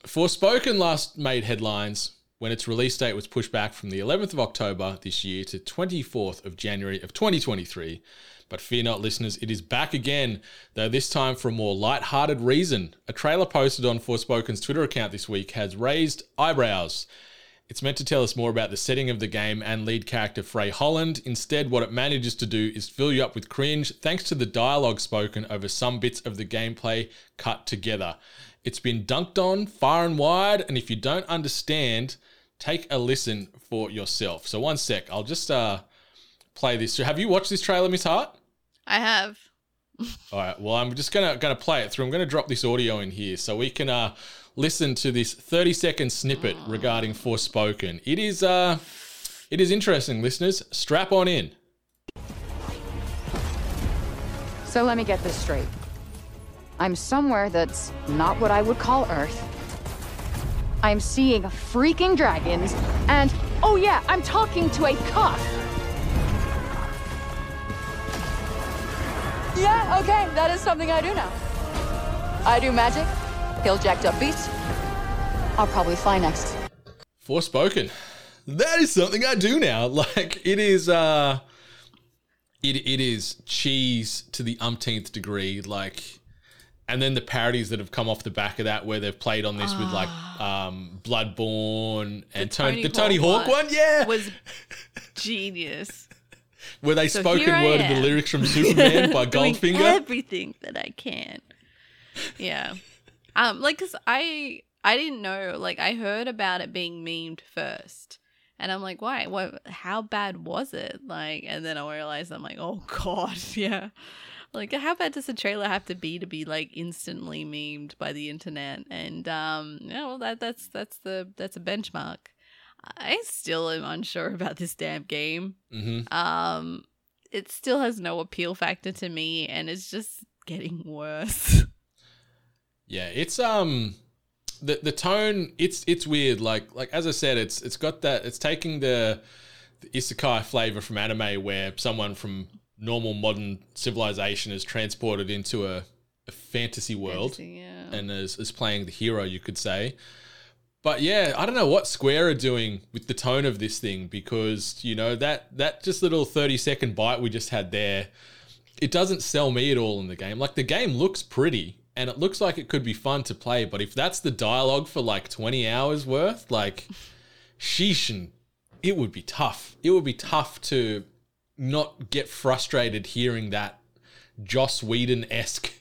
Forspoken last made headlines when its release date was pushed back from the 11th of October this year to 24th of January of 2023. But fear not, listeners, it is back again, though this time for a more light-hearted reason. A trailer posted on Forspoken's Twitter account this week has raised eyebrows. It's meant to tell us more about the setting of the game and lead character Frey Holland. Instead, what it manages to do is fill you up with cringe thanks to the dialogue spoken over some bits of the gameplay cut together. It's been dunked on far and wide, and if you don't understand, take a listen for yourself. So one sec, I'll just uh play this. Through. Have you watched this trailer, Miss Hart? I have. All right. Well, I'm just gonna gonna play it through. I'm gonna drop this audio in here so we can uh listen to this 30 second snippet regarding Forspoken. It is uh it is interesting, listeners. Strap on in. So let me get this straight. I'm somewhere that's not what I would call Earth. I'm seeing freaking dragons, and oh yeah, I'm talking to a cuff. Yeah, okay, that is something I do now. I do magic, kill jacked up beasts. I'll probably fly next. Forspoken. That is something I do now. Like it is uh it it is cheese to the umpteenth degree. Like and then the parodies that have come off the back of that where they've played on this with like um Bloodborne and Tony, the Tony Hawk one, yeah. was genius. where they So spoken here I worded the lyrics from Superman by Goldfinger. everything that I can. Yeah. Um, like, cause I I didn't know. Like, I heard about it being memed first, and I'm like, why? What? How bad was it? Like, and then I realized I'm like, oh god, yeah. Like, how bad does a trailer have to be to be like instantly memed by the internet? And um, yeah, well, that that's that's the that's a benchmark. I still am unsure about this damn game. hmm Um, it still has no appeal factor to me, and it's just getting worse. Yeah, it's um the the tone it's it's weird. Like like as I said, it's it's got that it's taking the, the isekai flavor from anime where someone from normal modern civilization is transported into a, a fantasy world Fantasy, yeah. and is, is playing the hero, you could say. But yeah, I don't know what Square are doing with the tone of this thing because you know that that just little thirty second bite we just had there, it doesn't sell me at all in the game. Like the game looks pretty and it looks like it could be fun to play, but if that's the dialogue for like twenty hours worth, like, sheesh, it would be tough. It would be tough to not get frustrated hearing that Joss Whedon esque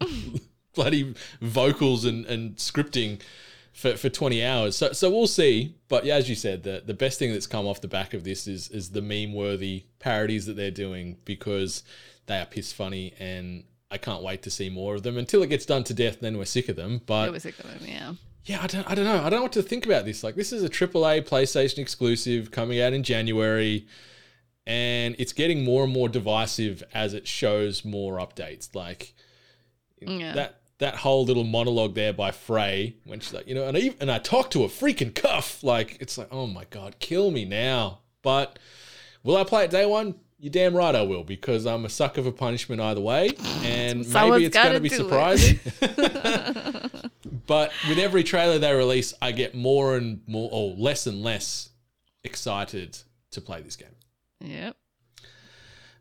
bloody vocals and, and scripting for, for 20 hours. So so we'll see. But yeah, as you said, the, the best thing that's come off the back of this is is the meme worthy parodies that they're doing because they are piss funny and I can't wait to see more of them until it gets done to death. Then we're sick of them. But was a good one, yeah. yeah, I don't, I don't know. I don't know what to think about this. Like, this is a AAA PlayStation exclusive coming out in January, and it's getting more and more divisive as it shows more updates. Like Yeah. that that whole little monologue there by Frey when she's like, you know, and I, and I talked to a freaking cuff. Like, it's like, oh my god, kill me now, But will I play it day one? You're damn right I will because I'm a sucker for punishment either way, and Someone's maybe it's going gotta be surprising. but with every trailer they release, I get more and more, or less and less excited to play this game. Yep.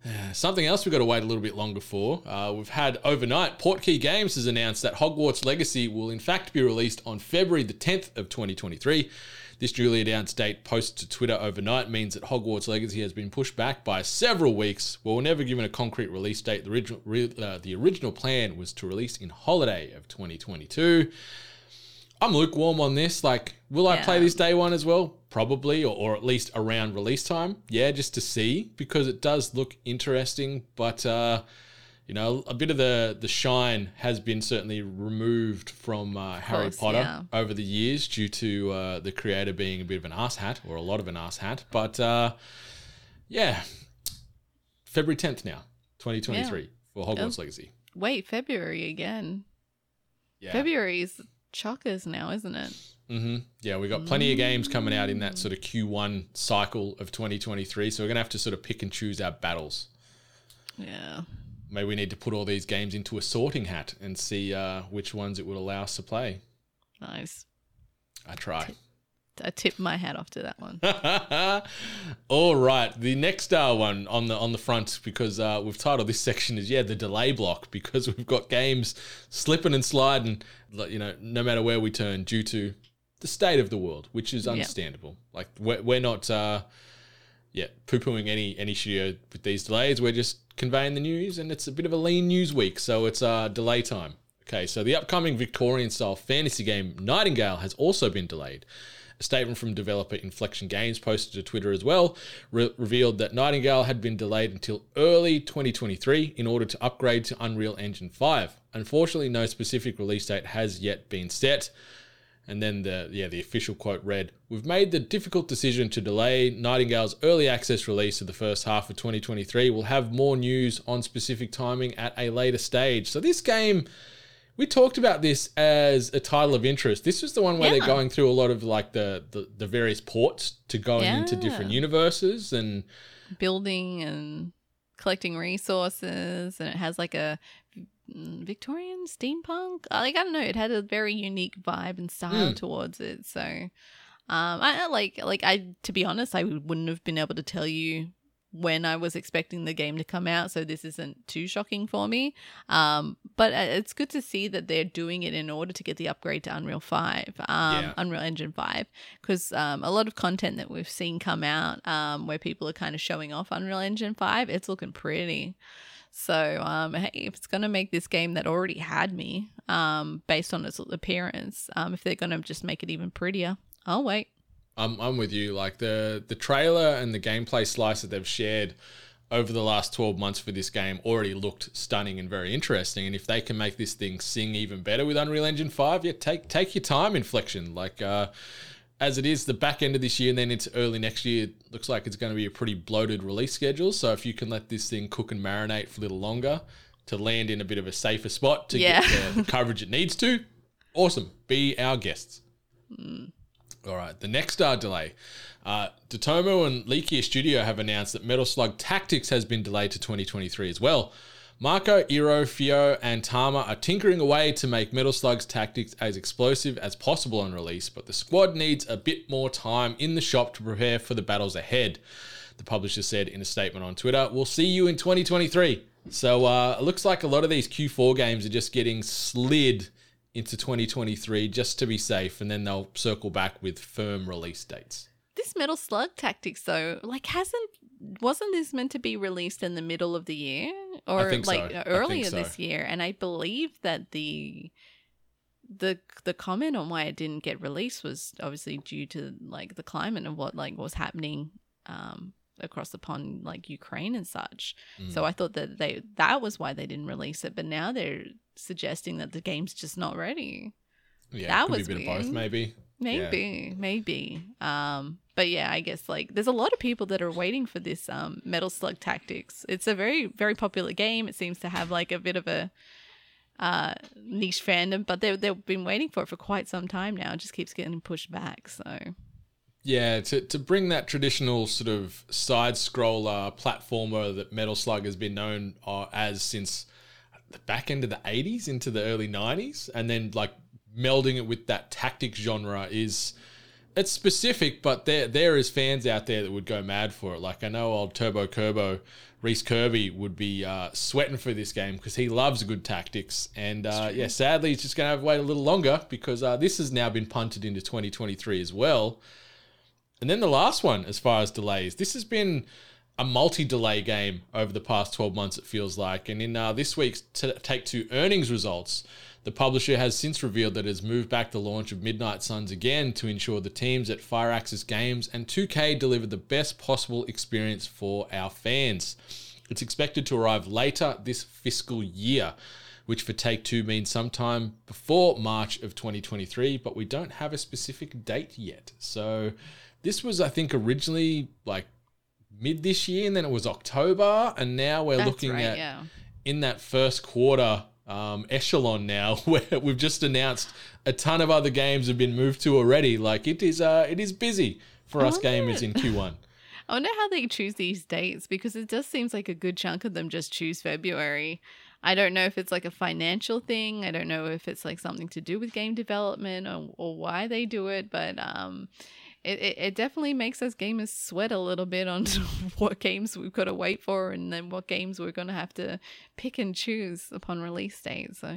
Something else we've got to wait a little bit longer for. Uh, we've had overnight, Portkey Games has announced that Hogwarts Legacy will in fact be released on February the 10th of 2023. This newly announced date posted to Twitter overnight means that Hogwarts Legacy has been pushed back by several weeks. While we're never given a concrete release date, the original, re- uh, the original plan was to release in holiday of 2022. I'm lukewarm on this. Like, will I play this day one as well? Probably, or, or at least around release time. Yeah, just to see because it does look interesting. But uh, you know, a bit of the the shine has been certainly removed from uh, Harry course, Potter yeah. over the years due to uh, the creator being a bit of an ass hat or a lot of an ass hat. But uh, yeah, February 10th now, 2023 for Hogwarts Oh. Legacy. Wait, February again. Yeah. February's chockers now, isn't it? hmm Yeah, we've got plenty of games coming out in that sort of Q1 cycle of 2023. So we're going to have to sort of pick and choose our battles. Yeah. Maybe we need to put all these games into a sorting hat and see uh, which ones it would allow us to play. Nice. I try. I tip my hat off to that one. all right, the next uh, one on the on the front because uh, we've titled this section is yeah the delay block because we've got games slipping and sliding, you know, no matter where we turn due to the state of the world, which is understandable. Like we're, we're not uh, yeah poo pooing any any studio with these delays. We're just conveying the news, and it's a bit of a lean news week, so it's uh, delay time. Okay, so the upcoming Victorian style fantasy game Nightingale has also been delayed. A statement from developer Inflection Games posted to Twitter as well re- revealed that Nightingale had been delayed until early 2023 in order to upgrade to Unreal Engine 5. Unfortunately, no specific release date has yet been set. And then the yeah the official quote read, "We've made the difficult decision to delay Nightingale's early access release of the first half of 2023. We'll have more news on specific timing at a later stage." So this game we talked about this as a title of interest. This was the one where they're going through a lot of like the, the, the various ports to going into different universes and Building and collecting resources, and it has like a Victorian steampunk. Like I don't know, it had a very unique vibe and style Mm. towards it. So, um, I like like I to be honest, I wouldn't have been able to tell you when I was expecting the game to come out, so this isn't too shocking for me. Um, but uh, it's good to see that they're doing it in order to get the upgrade to Unreal Five, um, Yeah. Unreal Engine Five, because um, a lot of content that we've seen come out, um, where people are kind of showing off Unreal Engine Five, it's looking pretty. So, um, hey, if it's gonna make this game that already had me, um, based on its appearance, um, if they're gonna just make it even prettier, I'll wait. I'm, I'm with you. Like the the trailer and the gameplay slice that they've shared over the last 12 months for this game already looked stunning and very interesting. And if they can make this thing sing even better with Unreal Engine 5, yeah, take take your time, Inflection. Like uh, as it is, the back end of this year and then into early next year, it looks like it's going to be a pretty bloated release schedule. So if you can let this thing cook and marinate for a little longer to land in a bit of a safer spot to Yeah. get the, coverage it needs to, awesome. Be our guests. All right, the next uh, delay. Uh, Dotemu and Leikir Studio have announced that Metal Slug Tactics has been delayed to 2023 as well. Marco, Eri, Fio, and Tarma are tinkering away to make Metal Slug's tactics as explosive as possible on release, but the squad needs a bit more time in the shop to prepare for the battles ahead. The publisher said in a statement on Twitter, We'll see you in 2023. So uh, it looks like a lot of these Q4 games are just getting slid into 2023 just to be safe, and then they'll circle back with firm release dates. This Metal Slug Tactics, though, like hasn't wasn't this meant to be released in the middle of the year or think so. like earlier so. this year? And I believe that the the the comment on why it didn't get released was obviously due to like the climate and what like was happening um across the pond like Ukraine and such. Mm. So I thought that they that was why they didn't release it, but now they're suggesting that the game's just not ready. Yeah, That could was be a bit of both, weird. maybe. Maybe, maybe. Um, but yeah, I guess like there's a lot of people that are waiting for this um Metal Slug Tactics. It's a very, very popular game. It seems to have like a bit of a uh niche fandom, but they they've been waiting for it for quite some time now. It just keeps getting pushed back. So Yeah, to, to bring that traditional sort of side scroller platformer that Metal Slug has been known uh, as since the back end of the 80s into the early 90s, and then like melding it with that tactics genre is it's specific, but there there is fans out there that would go mad for it. Like I know old Turbo Kerbo, Reese Kirby would be uh, sweating for this game because he loves good tactics. And uh, yeah, sadly, he's just going to have to wait a little longer because uh, this has now been punted into 2023 as well. And then the last one, as far as delays, this has been a multi-delay game over the past 12 months. It feels like, and in uh, this week's t- Take Two earnings results. The publisher has since revealed that it has moved back the launch of Midnight Suns again to ensure the teams at Firaxis Games and 2K deliver the best possible experience for our fans. It's expected to arrive later this fiscal year, which for Take Two means sometime before March of 2023, but we don't have a specific date yet. So this was, I think, originally like mid this year, and then it was October, and now we're That's looking right, at yeah. in that first quarter um, echelon now, where we've just announced a ton of other games have been moved to already. Like it is, uh, it is busy for us wonder- gamers in Q1. I wonder how they choose these dates because it does seems like a good chunk of them just choose February. I don't know if it's like a financial thing. I don't know if it's like something to do with game development or, or why they do it, but um, it, it, it definitely makes us gamers sweat a little bit on what games we've got to wait for and then what games we're going to have to pick and choose upon release date. So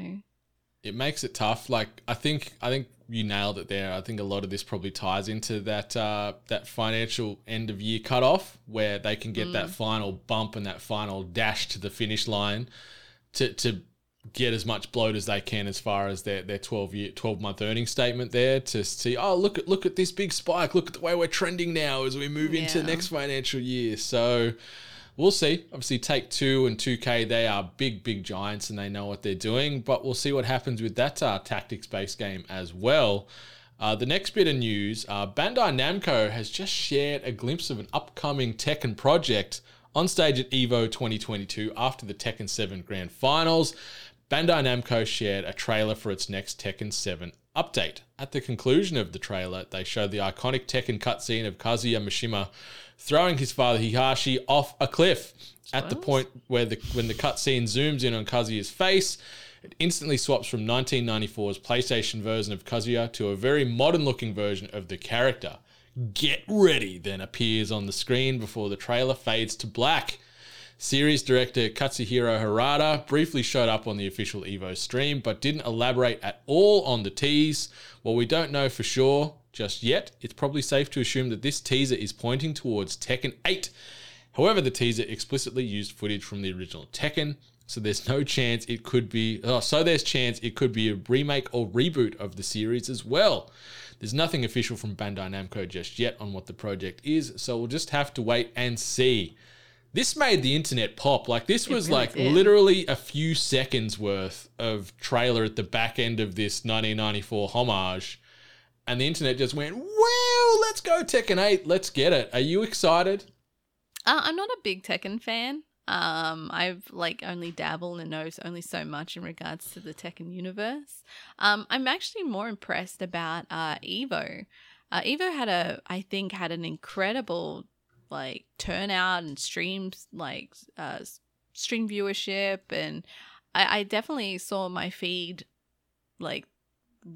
it makes it tough. Like I think I think you nailed it there. I think a lot of this probably ties into that uh, that financial end of year cutoff where they can get that final bump and that final dash to the finish line to to get as much bloat as they can as far as their, their 12 year 12 month earning statement there to see oh look at look at this big spike look at the way we're trending now as we move into Yeah. next financial year so we'll see. Obviously, Take Two and 2K, they are big, big giants and they know what they're doing, but we'll see what happens with that uh, tactics based game as well. Uh, the next bit of news uh, Bandai Namco has just shared a glimpse of an upcoming Tekken project on stage at EVO 2022 after the Tekken 7 Grand Finals. Bandai Namco shared a trailer for its next Tekken 7 update. At the conclusion of the trailer, they showed the iconic Tekken cutscene of Kazuya Mishima throwing his father Heihachi off a cliff. At the point where the when the cutscene zooms in on Kazuya's face, it instantly swaps from 1994's PlayStation version of Kazuya to a very modern-looking version of the character. Get ready then appears on the screen before the trailer fades to black. Series director Katsuhiro Harada briefly showed up on the official Evo stream, but didn't elaborate at all on the tease. While we don't know for sure just yet, it's probably safe to assume that this teaser is pointing towards Tekken 8. However, the teaser explicitly used footage from the original Tekken, so there's no chance it could be. Oh, so there's chance it could be a remake or reboot of the series as well. There's nothing official from Bandai Namco just yet on what the project is, so we'll just have to wait and see. This made the internet pop. Like this was really like did. literally a few seconds worth of trailer at the back end of this 1994 homage, and the internet just went, "Wow, let's go Tekken 8, let's get it." Are you excited? Uh, I'm not a big Tekken fan. Um, I've like only dabbled and know only so much in regards to the Tekken universe. Um, I'm actually more impressed about uh, Evo. Uh, Evo had a, I think, had an incredible like turnout and streams, like uh, stream viewership, and I, I definitely saw my feed like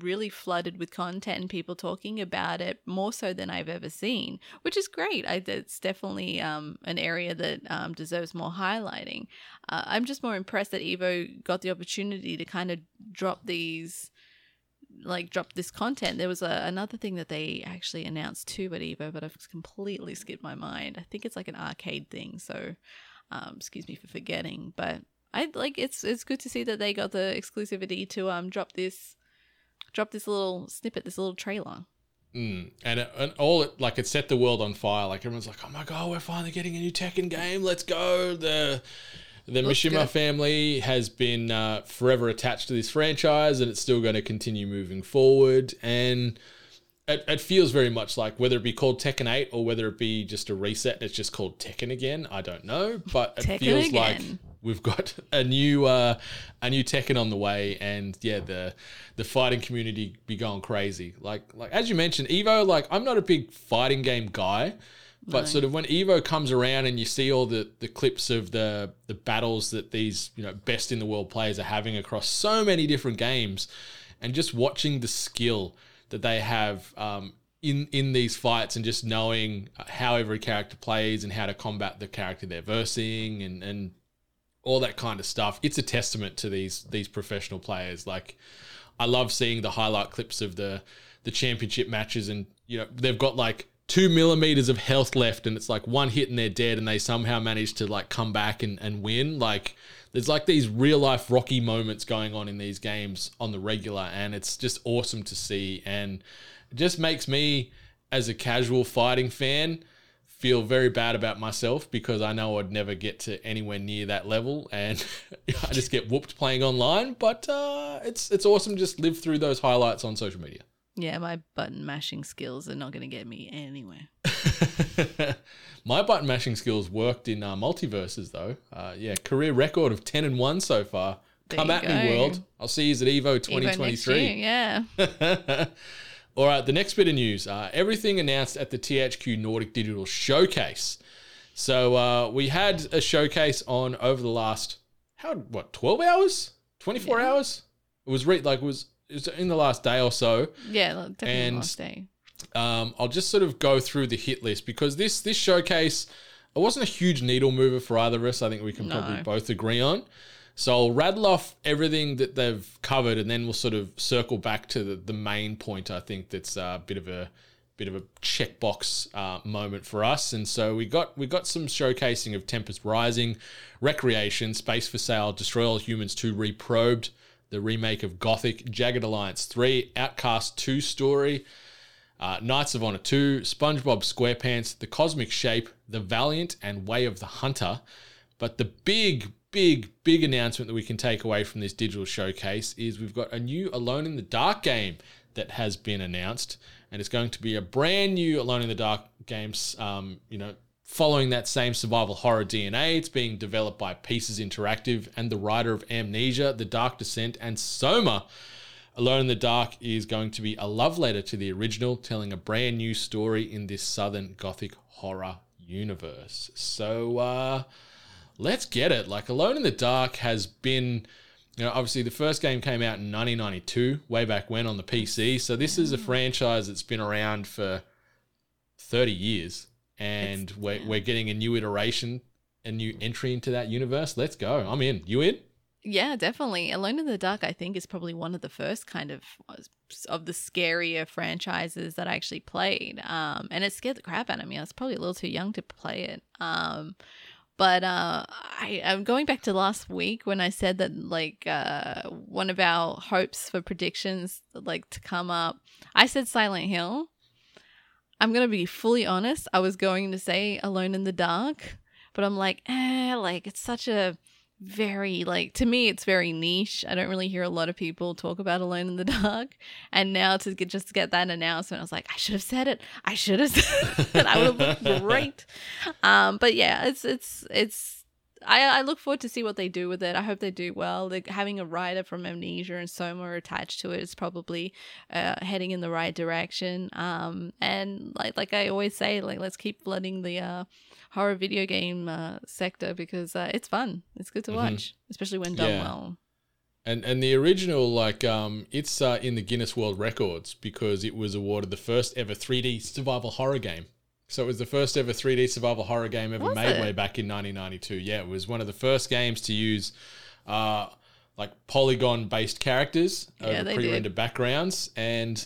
really flooded with content and people talking about it more so than I've ever seen, which is great. I, it's definitely um, an area that um, deserves more highlighting. Uh, I'm just more impressed that Evo got the opportunity to kind of drop these, like drop this content. There was a, another thing that they actually announced too at Evo, but I've completely skipped my mind. I think it's like an arcade thing, so um, excuse me for forgetting, but. I like it's it's good to see that they got the exclusivity to um drop this drop this little snippet, this little trailer. Mm. And, it, and all it like it set the world on fire. Like everyone's like, "Oh my god, we're finally getting a new Tekken game! Let's go!" The the Mishima family has been uh, forever attached to this franchise, and it's still going to continue moving forward. And it, it feels very much like whether it be called Tekken 8 or whether it be just a reset, it's just called Tekken again. I don't know, but it Tekken feels like we've got a new uh, a new Tekken on the way, and yeah, the the fighting community be going crazy. Like like as you mentioned, Evo. Like I'm not a big fighting game guy, but sort of when Evo comes around and you see all the the clips of the the battles that these you know best in the world players are having across so many different games, and just watching the skill that they have um, in in these fights and just knowing how every character plays and how to combat the character they're versing and and all that kind of stuff. It's a testament to these these professional players. Like I love seeing the highlight clips of the the championship matches and you know they've got like two millimeters of health left and it's like one hit and they're dead and they somehow manage to like come back and, and win. Like there's like these real life rocky moments going on in these games on the regular and it's just awesome to see and it just makes me as a casual fighting fan feel very bad about myself because I know I'd never get to anywhere near that level and I just get whooped playing online but uh, it's it's awesome to just live through those highlights on social media Yeah, my button mashing skills are not going to get me anywhere. My button mashing skills worked in uh, MultiVersus though. Uh, yeah, career record of ten and one so far. There Come at go. me, world! I'll see you at Evo next 2023. year, yeah. All right, the next bit of news. Uh, everything announced at the THQ Nordic Digital Showcase. So uh, we had a showcase on over the last how what twelve hours, twenty four hours. It was re- like it was was in the last day or so. Yeah, definitely And- last day. Um, I'll just sort of go through the hit list because this this showcase it wasn't a huge needle mover for either of us. I think we can No. probably both agree on. So I'll rattle off everything that they've covered, and then we'll sort of circle back to the, the main point. I think that's a bit of a bit of a checkbox uh, moment for us. And so we got we got some showcasing of Tempest Rising, Wreckreation, Space for Sale, Destroy All Humans 2 Reprobed, the remake of Gothic, Jagged Alliance 3, Outcast 2 story, uh, Knights of Honor 2, SpongeBob SquarePants, The Cosmic Shake, The Valiant, and Way of the Hunter. But the big, big, big announcement that we can take away from this digital showcase is we've got a new Alone in the Dark game that has been announced, and it's going to be a brand new Alone in the Dark games. Um, you know, following that same survival horror DNA, it's being developed by Pieces Interactive and the writer of Amnesia, The Dark Descent, and Soma. Alone in the Dark is going to be a love letter to the original, telling a brand new story in this southern gothic horror universe. So uh, let's get it. Like Alone in the Dark has been, you know, obviously the first game came out in 1992, way back when on the PC. So this is a franchise that's been around for 30 years, and we're, we're getting a new iteration, a new entry into that universe. Let's go. I'm in. You in? Yeah, definitely. Alone in the Dark, I think, is probably one of the first kind of of the scarier franchises that I actually played. Um, and it scared the crap out of me. I was probably a little too young to play it. Um, but uh, I, I'm going back to last week when I said that like uh, one of our hopes for predictions like to come up. I said Silent Hill. I'm gonna be fully honest. I was going to say Alone in the Dark, but I'm like, eh, like it's such a very like to me it's very niche. I don't really hear a lot of people talk about Alone in the Dark. And now to get just to get that announcement, I was like, I should have said it. I should have said it. I would have looked great. Um, but yeah, it's it's it's I, I look forward to see what they do with it. I hope they do well. Like having a writer from Amnesia and Soma attached to it is probably uh, heading in the right direction. Um, and like like I always say, like let's keep flooding the uh, horror video game uh, sector because uh, it's fun. It's good to watch, especially when done Yeah. well. And and the original, like, um, it's uh, in the Guinness World Records because it was awarded the first ever 3D survival horror game. So it was the first ever 3D survival horror game ever Was made it? way back in 1992. Yeah, it was one of the first games to use, uh, like polygon based characters Yeah, over pre-rendered backgrounds. And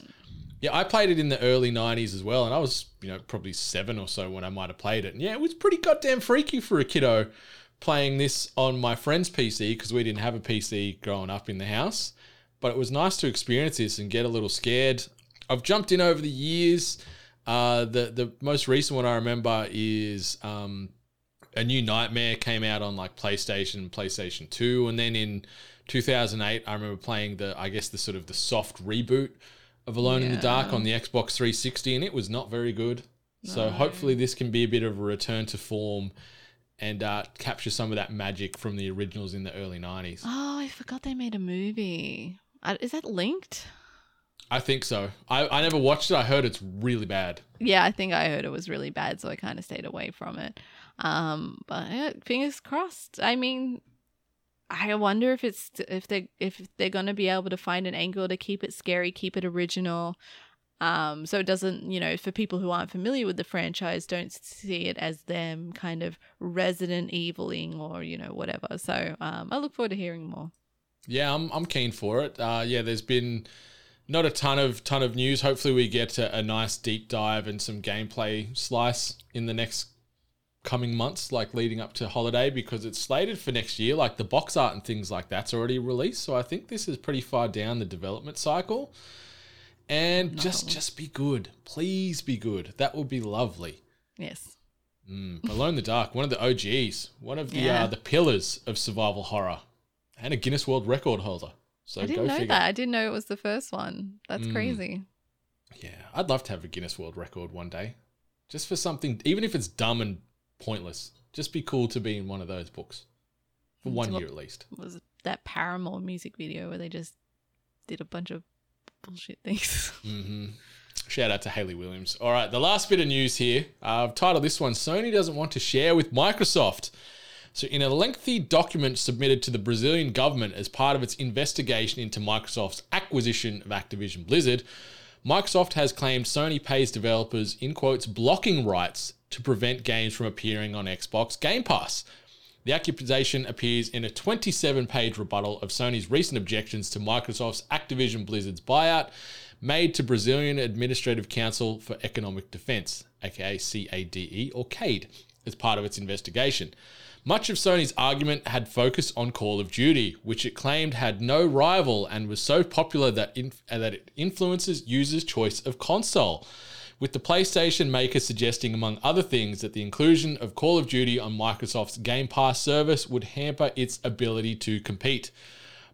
yeah, I played it in the early 90s as well, and I was you know probably seven or so when I might have played it. And yeah, it was pretty goddamn freaky for a kiddo playing this on my friend's PC because we didn't have a PC growing up in the house. But it was nice to experience this and get a little scared. I've jumped in over the years. Uh, the the most recent one I remember is um, a new Nightmare came out on like PlayStation, PlayStation Two, and then in 2008 I remember playing the I guess the sort of the soft reboot of Alone in the Dark on the Xbox 360, and it was not very good. So hopefully this can be a bit of a return to form and uh, capture some of that magic from the originals in the early 90s. Oh, I forgot they made a movie. Uh, Is that linked? I think so. I, I never watched it. I heard it's really bad. Yeah, I think I heard it was really bad, so I kind of stayed away from it. Um, but yeah, fingers crossed. I mean, I wonder if it's if they if they're gonna be able to find an angle to keep it scary, keep it original. Um, so it doesn't, you know, for people who aren't familiar with the franchise, don't see it as them kind of Resident Eviling or you know whatever. So um, I look forward to hearing more. Yeah, I'm I'm keen for it. Uh, yeah, there's been not a ton of ton of news. Hopefully, we get a, a nice deep dive and some gameplay slice in the next coming months, like leading up to holiday, because it's slated for next year. Like the box art and things like that's already released. So I think this is pretty far down the development cycle. And just just be good, please be good. That would be lovely. Yes. Mm, Alone in the Dark, one of the OGs, one of the Yeah. uh, the pillars of survival horror, and a Guinness World Record holder. So I didn't know figure. that. I didn't know it was the first one. That's Mm. crazy. Yeah, I'd love to have a Guinness World Record one day, just for something, even if it's dumb and pointless. Just be cool to be in one of those books for one what- year at least. Was that Paramore music video where they just did a bunch of bullshit things? hmm Shout out to Hayley Williams. All right, the last bit of news here. Uh, I've titled this one Sony doesn't want to share with Microsoft. So, in a lengthy document submitted to the Brazilian government as part of its investigation into Microsoft's acquisition of Activision Blizzard, Microsoft has claimed Sony pays developers, in quotes, blocking rights to prevent games from appearing on Xbox Game Pass. The accusation appears in a 27 page rebuttal of Sony's recent objections to Microsoft's Activision Blizzard's buyout made to Brazilian Administrative Council for Economic Defense, aka CADE or CADE, as part of its investigation. Much of Sony's argument had focused on Call of Duty, which it claimed had no rival and was so popular that, inf- uh, that it influences users' choice of console with the PlayStation maker suggesting, among other things, that the inclusion of Call of Duty on Microsoft's Game Pass service would hamper its ability to compete.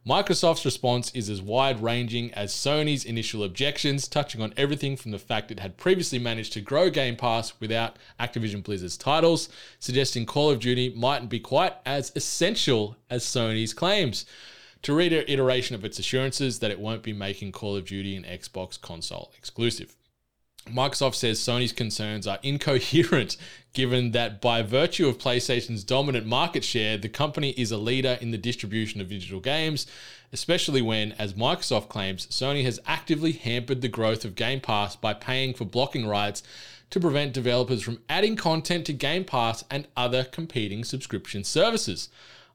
Microsoft's response is as wide ranging as Sony's initial objections, touching on everything from the fact it had previously managed to grow Game Pass without Activision Blizzard's titles, suggesting Call of Duty mightn't be quite as essential as Sony's claims, to read an iteration of its assurances that it won't be making Call of Duty an Xbox console exclusive. Microsoft says Sony's concerns are incoherent given that by virtue of PlayStation's dominant market share, the company is a leader in the distribution of digital games, especially when, as Microsoft claims, Sony has actively hampered the growth of Game Pass by paying for blocking rights to prevent developers from adding content to Game Pass and other competing subscription services.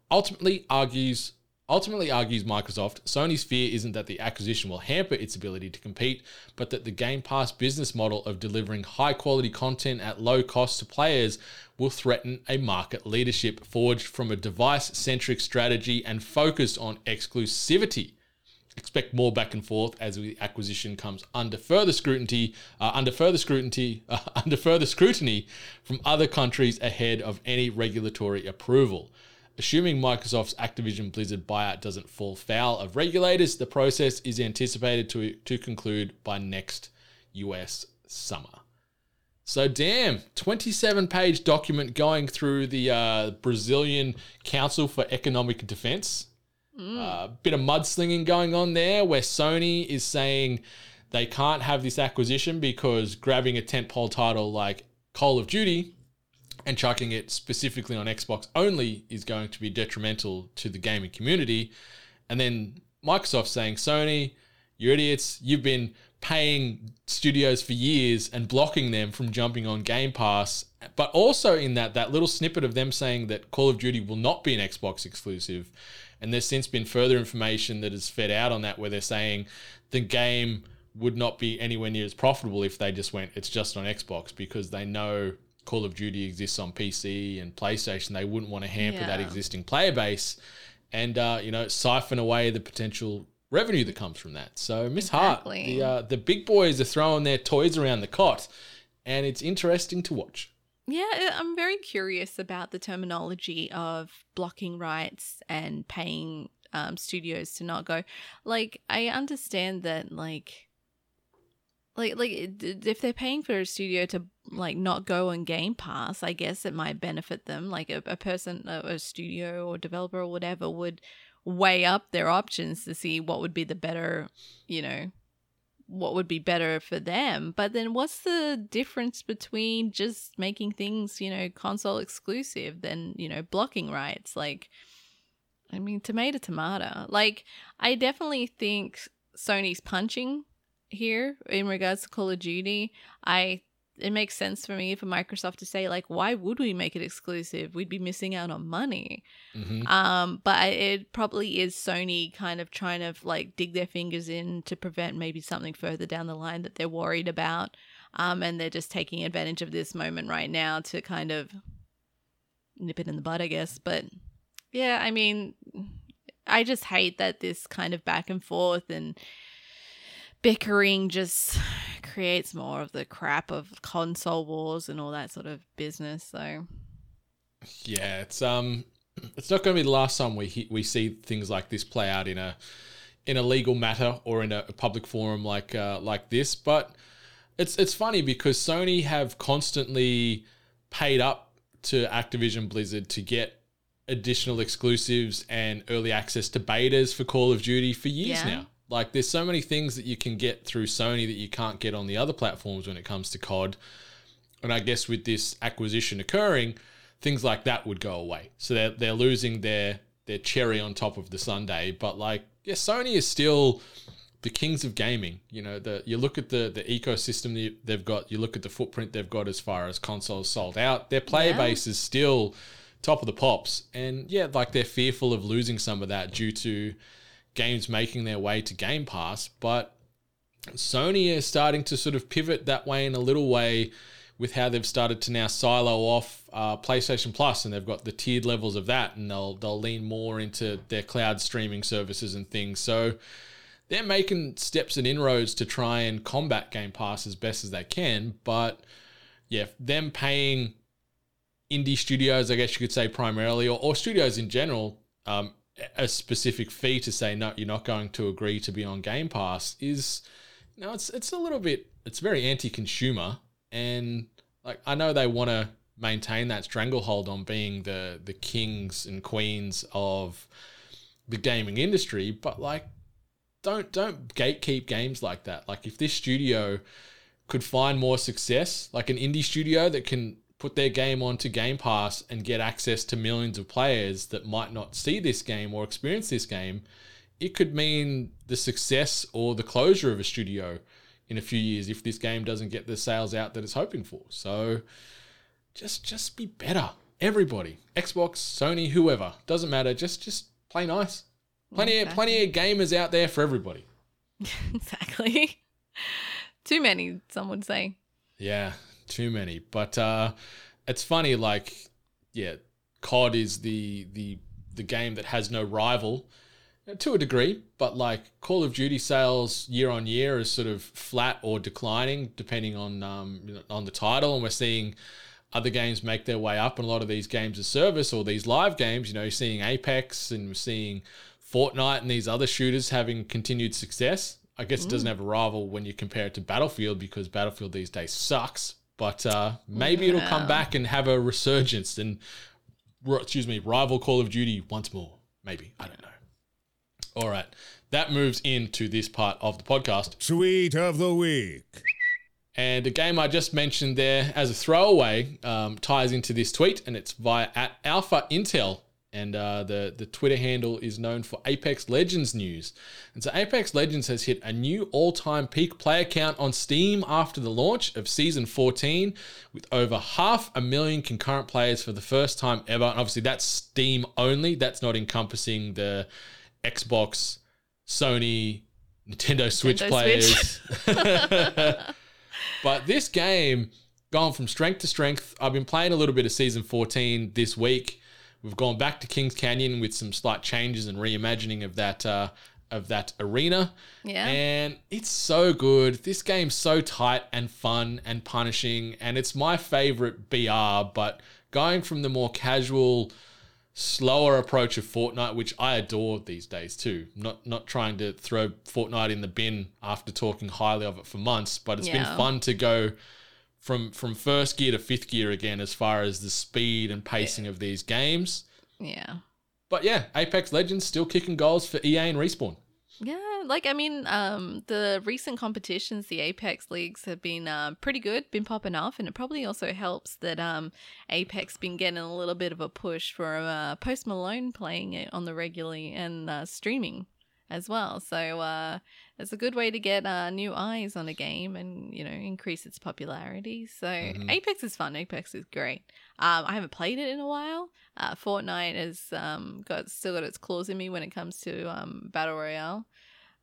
Ultimately argues Ultimately, argues Microsoft, Sony's fear isn't that the acquisition will hamper its ability to compete, but that the Game Pass business model of delivering high quality content at low cost to players will threaten a market leadership forged from a device centric strategy and focused on exclusivity. Expect more back and forth as the acquisition comes under further scrutiny, uh, under further scrutiny, uh, under further scrutiny from other countries ahead of any regulatory approval. Assuming Microsoft's Activision Blizzard buyout doesn't fall foul of regulators, the process is anticipated to, to conclude by next US summer. So, damn, 27 page document going through the uh, Brazilian Council for Economic Defense. A bit of mudslinging going on there where Sony is saying they can't have this acquisition because grabbing a tentpole title like Call of Duty and chucking it specifically on Xbox only is going to be detrimental to the gaming community. And then Microsoft saying, Sony, you're idiots. You've been paying studios for years and blocking them from jumping on Game Pass. But also in that, that little snippet of them saying that Call of Duty will not be an Xbox exclusive. And there's since been further information that is fed out on that where they're saying the game would not be anywhere near as profitable if they just went, it's just on Xbox because they know Call of Duty exists on PC and PlayStation. They wouldn't want to hamper that existing player base and, uh, you know, siphon away the potential revenue that comes from that. So, Miss Hart, the, uh, the big boys are throwing their toys around the cot and it's interesting to watch. Yeah, I'm very curious about the terminology of blocking rights and paying um, studios to not go. Like, I understand that, like, like like if they're paying for a studio to like not go on game pass i guess it might benefit them like a, a person a, a studio or developer or whatever would weigh up their options to see what would be the better you know what would be better for them. But then what's the difference between just making things you know console exclusive than you know blocking rights? Like i mean tomato tomato. Like i definitely think sony's punching here in regards to Call of Duty. I it makes sense for me for Microsoft to say like, why would we make it exclusive? We'd be missing out on money. Mhm. Um, but it probably is Sony kind of trying to like dig their fingers in to prevent maybe something further down the line that they're worried about. Um, and they're just taking advantage of this moment right now to kind of nip it in the bud, I guess. But yeah, I mean, I just hate that this kind of back and forth and bickering just creates more of the crap of console wars and all that sort of business. So Yeah, it's um, it's not going to be the last time we he- we see things like this play out in a in a legal matter or in a, a public forum like uh, like this. But it's it's funny because Sony have constantly paid up to Activision Blizzard to get additional exclusives and early access to betas for Call of Duty for years Yeah. now. Like there's so many things that you can get through Sony that you can't get on the other platforms when it comes to COD. And I guess with this acquisition occurring, things like that would go away. So they're, they're losing their their cherry on top of the sundae. But like, yeah, Sony is still the kings of gaming. You know, the you look at the the ecosystem that they've got, you look at the footprint they've got as far as consoles sold out. Their player Yeah. base is still top of the pops. And yeah, like they're fearful of losing some of that due to games making their way to Game Pass, but Sony is starting to sort of pivot that way in a little way with how they've started to now silo off uh, PlayStation Plus, and they've got the tiered levels of that, and they'll they'll lean more into their cloud streaming services and things. So they're making steps and inroads to try and combat Game Pass as best as they can. But yeah, them paying indie studios, I guess you could say primarily, or, or studios in general, um, a specific fee to say no, you're not going to agree to be on Game Pass is, know, it's it's a little bit, it's very anti-consumer, and like I know they want to maintain that stranglehold on being the the kings and queens of the gaming industry, but like, don't don't gatekeep games like that. Like if this studio could find more success, like an indie studio that can put their game onto Game Pass and get access to millions of players that might not see this game or experience this game, it could mean the success or the closure of a studio in a few years if this game doesn't get the sales out that it's hoping for. So just just be better. Everybody. Xbox, Sony, whoever. Doesn't matter. Just just play nice. Plenty of plenty of gamers out there for everybody. exactly. Too many, some would say. Yeah, too many. But uh, it's funny, like, yeah, COD is the the the game that has no rival to a degree, but like Call of Duty sales year on year is sort of flat or declining depending on um, on the title, and we're seeing other games make their way up, and a lot of these games of service or these live games, you know, you're seeing Apex and we're seeing Fortnite and these other shooters having continued success. I guess it doesn't have a rival when you compare it to Battlefield because Battlefield these days sucks. But uh, maybe it'll come back and have a resurgence and, excuse me, rival Call of Duty once more. Maybe I don't know. All right, that moves into this part of the podcast. Tweet of the week. And the game I just mentioned there as a throwaway um, ties into this tweet, and it's via at Alpha Intel. And uh, the, the Twitter handle is known for Apex Legends news. And so Apex Legends has hit a new all time peak player count on Steam after the launch of Season 14, with over half a million concurrent players for the first time ever. And obviously, that's Steam only, that's not encompassing the Xbox, Sony, Nintendo Switch Nintendo players. But this game gone from strength to strength. I've been playing a little bit of season 14 this week. We've gone back to Kings Canyon with some slight changes and reimagining of that uh, of that arena. Yeah. And it's so good. This game's so tight and fun and punishing, and it's my favorite BR. But going from the more casual slower approach of Fortnite, which I adore these days too. Not not trying to throw Fortnite in the bin after talking highly of it for months, but it's Yeah. been fun to go from from first gear to fifth gear again as far as the speed and pacing of these games. Yeah. But yeah, Apex Legends still kicking goals for EA and Respawn. Yeah, like I mean, um, the recent competitions, the Apex leagues have been um, pretty good, been popping off, and it probably also helps that um, Apex been getting a little bit of a push for uh, Post Malone playing it on the regularly and uh, streaming as well. So uh, it's a good way to get uh, new eyes on a game and you know increase its popularity. So Apex is fun. Apex is great. Um, I haven't played it in a while. Uh, Fortnite has um, got still got its claws in me when it comes to um, battle royale.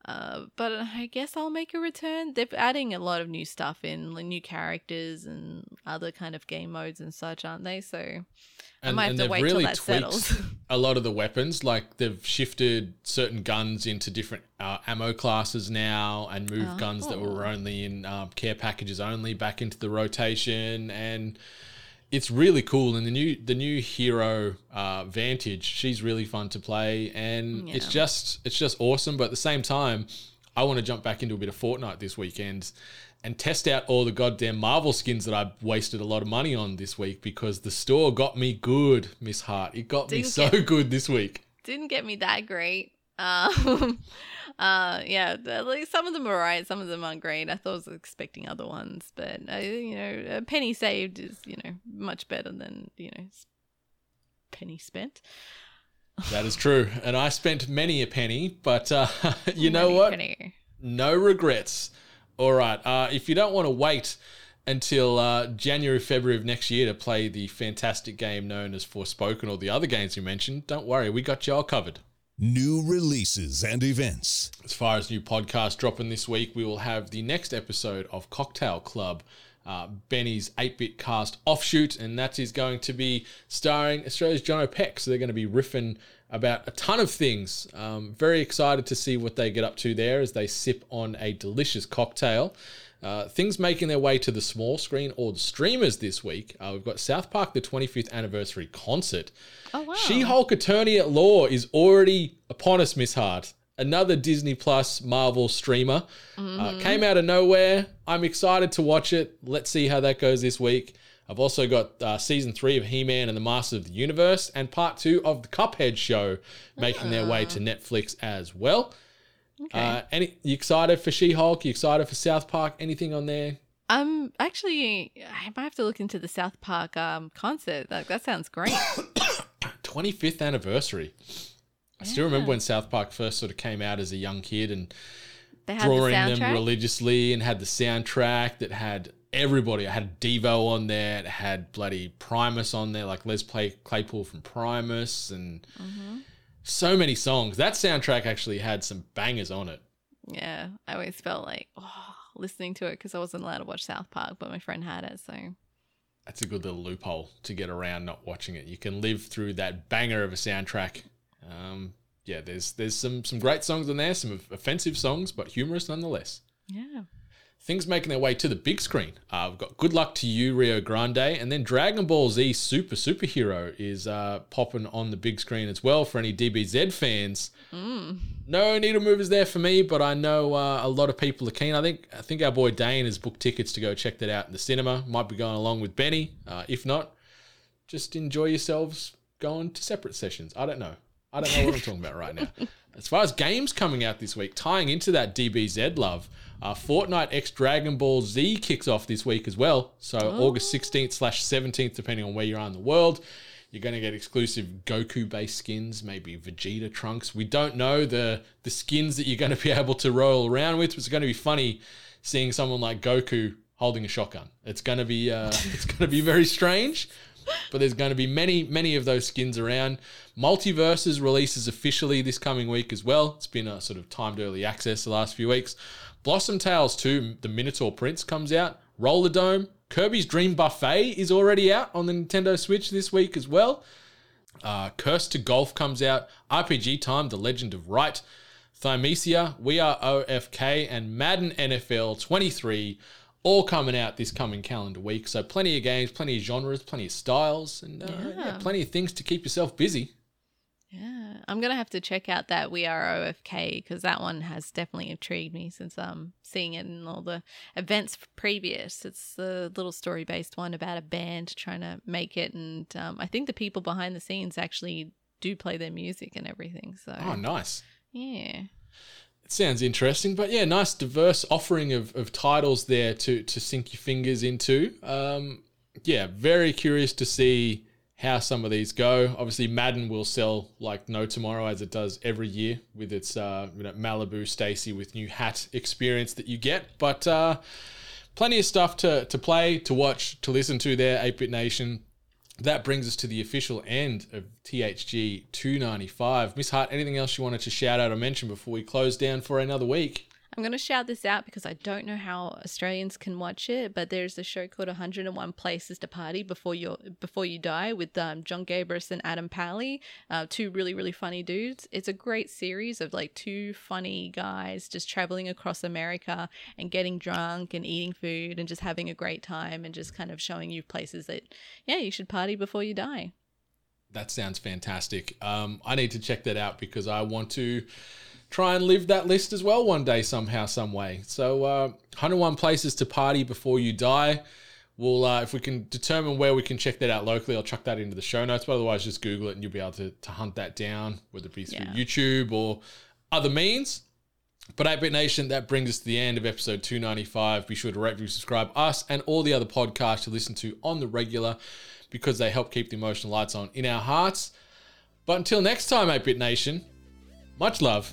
Uh, but I guess I'll make a return. They're adding a lot of new stuff in, like new characters and other kind of game modes and such, aren't they? So I might have to wait till that settles. a lot of the weapons. Like they've shifted certain guns into different uh, ammo classes now, and moved guns that were Oh. only in um, care packages only back into the rotation, and it's really cool. And the new the new hero uh, Vantage, she's really fun to play, and it's just it's just awesome. But at the same time, I want to jump back into a bit of Fortnite this weekend. And test out all the goddamn Marvel skins that I wasted a lot of money on this week because the store got me good, Miss Hart. It got me Didn't so get- good this week. Didn't get me that great. Um, uh, yeah, like some of them are right, some of them aren't great. I thought I was expecting other ones, but uh, you know, a penny saved is you know much better than you know penny spent. That is true. And I spent many a penny, but uh, you know what? penny. No regrets. All right. Uh, if you don't want to wait until uh, January, February of next year to play the fantastic game known as Forspoken or the other games you mentioned, don't worry. We got you all covered. New releases and events. As far as new podcasts dropping this week, we will have the next episode of Cocktail Club, uh, Benny's 8 bit cast offshoot, and that is going to be starring Australia's John O'Peck. So they're going to be riffing about a ton of things. Um, very excited to see what they get up to there as they sip on a delicious cocktail. Uh, things making their way to the small screen or the streamers this week. Uh, we've got South Park, the 25th anniversary concert. Oh wow. She Hulk Attorney at Law is already upon us, Miss Hart. Another Disney Plus Marvel streamer. Uh, came out of nowhere. I'm excited to watch it. Let's see how that goes this week. I've also got uh, season three of He Man and the Masters of the Universe and part two of the Cuphead show making their way to Netflix as well. Uh, any, you excited for She Hulk? You excited for South Park? Anything on there? Um, actually, I might have to look into the South Park um concert. Like that sounds great. 25th anniversary. I still remember when South Park first sort of came out as a young kid and They had the drawing them religiously and had the soundtrack that had everybody. It had Devo on there. It had bloody Primus on there, like Les Play Claypool from Primus, and Mm-hmm. So many songs. That soundtrack actually had some bangers on it. yeah, I always felt like oh, listening to it because I wasn't allowed to watch South Park, but my friend had it, so That's a good little loophole to get around not watching it. You can live through that banger of a soundtrack. Um, yeah, there's there's some some great songs in there, some offensive songs, but humorous nonetheless. yeah. Things making their way to the big screen. Uh, we've got Good Luck to You, Leo Grande, and then Dragon Ball Z Super Superhero is uh, popping on the big screen as well for any DBZ fans. No needle movers there for me, but I know uh, a lot of people are keen. I think I think our boy Dane has booked tickets to go check that out in the cinema. Might be going along with Benny. Uh, if not, just enjoy yourselves going to separate sessions. I don't know. I don't know what I'm talking about right now. As far as games coming out this week, tying into that DBZ love, uh, Fortnite X Dragon Ball Z kicks off this week as well. So August 16th slash 17th, depending on where you are in the world. You're going to get exclusive Goku-based skins, maybe Vegeta trunks. We don't know the the skins that you're going to be able to roll around with. It's going to be funny seeing someone like Goku holding a shotgun. It's going to be uh, it's going to be very strange but there's going to be many, many of those skins around. MultiVersus releases officially this coming week as well. It's been a sort of timed early access the last few weeks. Blossom Tales 2, the Minotaur Prince comes out. Rollerdrome, Kirby's Dream Buffet is already out on the Nintendo Switch this week as well. Uh, Cursed to Golf comes out. RPG Time, The Legend of Wright. Thymesia, We Are OFK, and Madden NFL 23 all coming out this coming calendar week. So plenty of games, plenty of genres, plenty of styles, and uh, yeah. Yeah. plenty of things to keep yourself busy. I'm gonna have to check out that We Are OFK because that one has definitely intrigued me since um seeing it in all the events previous. It's the little story based one about a band trying to make it, and um, I think the people behind the scenes actually do play their music and everything. So Oh, nice. yeah, It sounds interesting, but yeah, nice diverse offering of, of titles there to to sink your fingers into. Um, yeah, very curious to see how some of these go. Obviously, Madden will sell like no tomorrow, as it does every year with its uh, you know Malibu Stacy with new hat experience that you get. But uh, plenty of stuff to to play, to watch, to listen to there. 8-Bit Nation. That brings us to the official end of THG 295. Miss Hart, anything else you wanted to shout out or mention before we close down for another week? I'm gonna shout this out because I don't know how Australians can watch it, but there's a show called 101 Places to Party Before You Before You Die with um, Jon Gabrus and Adam Pally, uh, two really really funny dudes. It's a great series of like two funny guys just traveling across America and getting drunk and eating food and just having a great time and just kind of showing you places that yeah you should party before you die. That sounds fantastic. Um, I need to check that out because I want to try and live that list as well one day, somehow, some way. So, uh, 101 places to party before you die. We'll, uh, if we can determine where we can check that out locally, I'll chuck that into the show notes. But otherwise, just Google it and you'll be able to, to hunt that down, whether it be through Yeah. YouTube or other means. But 8-Bit Nation, that brings us to the end of episode 295. Be sure to rate, review, subscribe us and all the other podcasts to listen to on the regular because they help keep the emotional lights on in our hearts. But until next time, 8-Bit Nation, much love.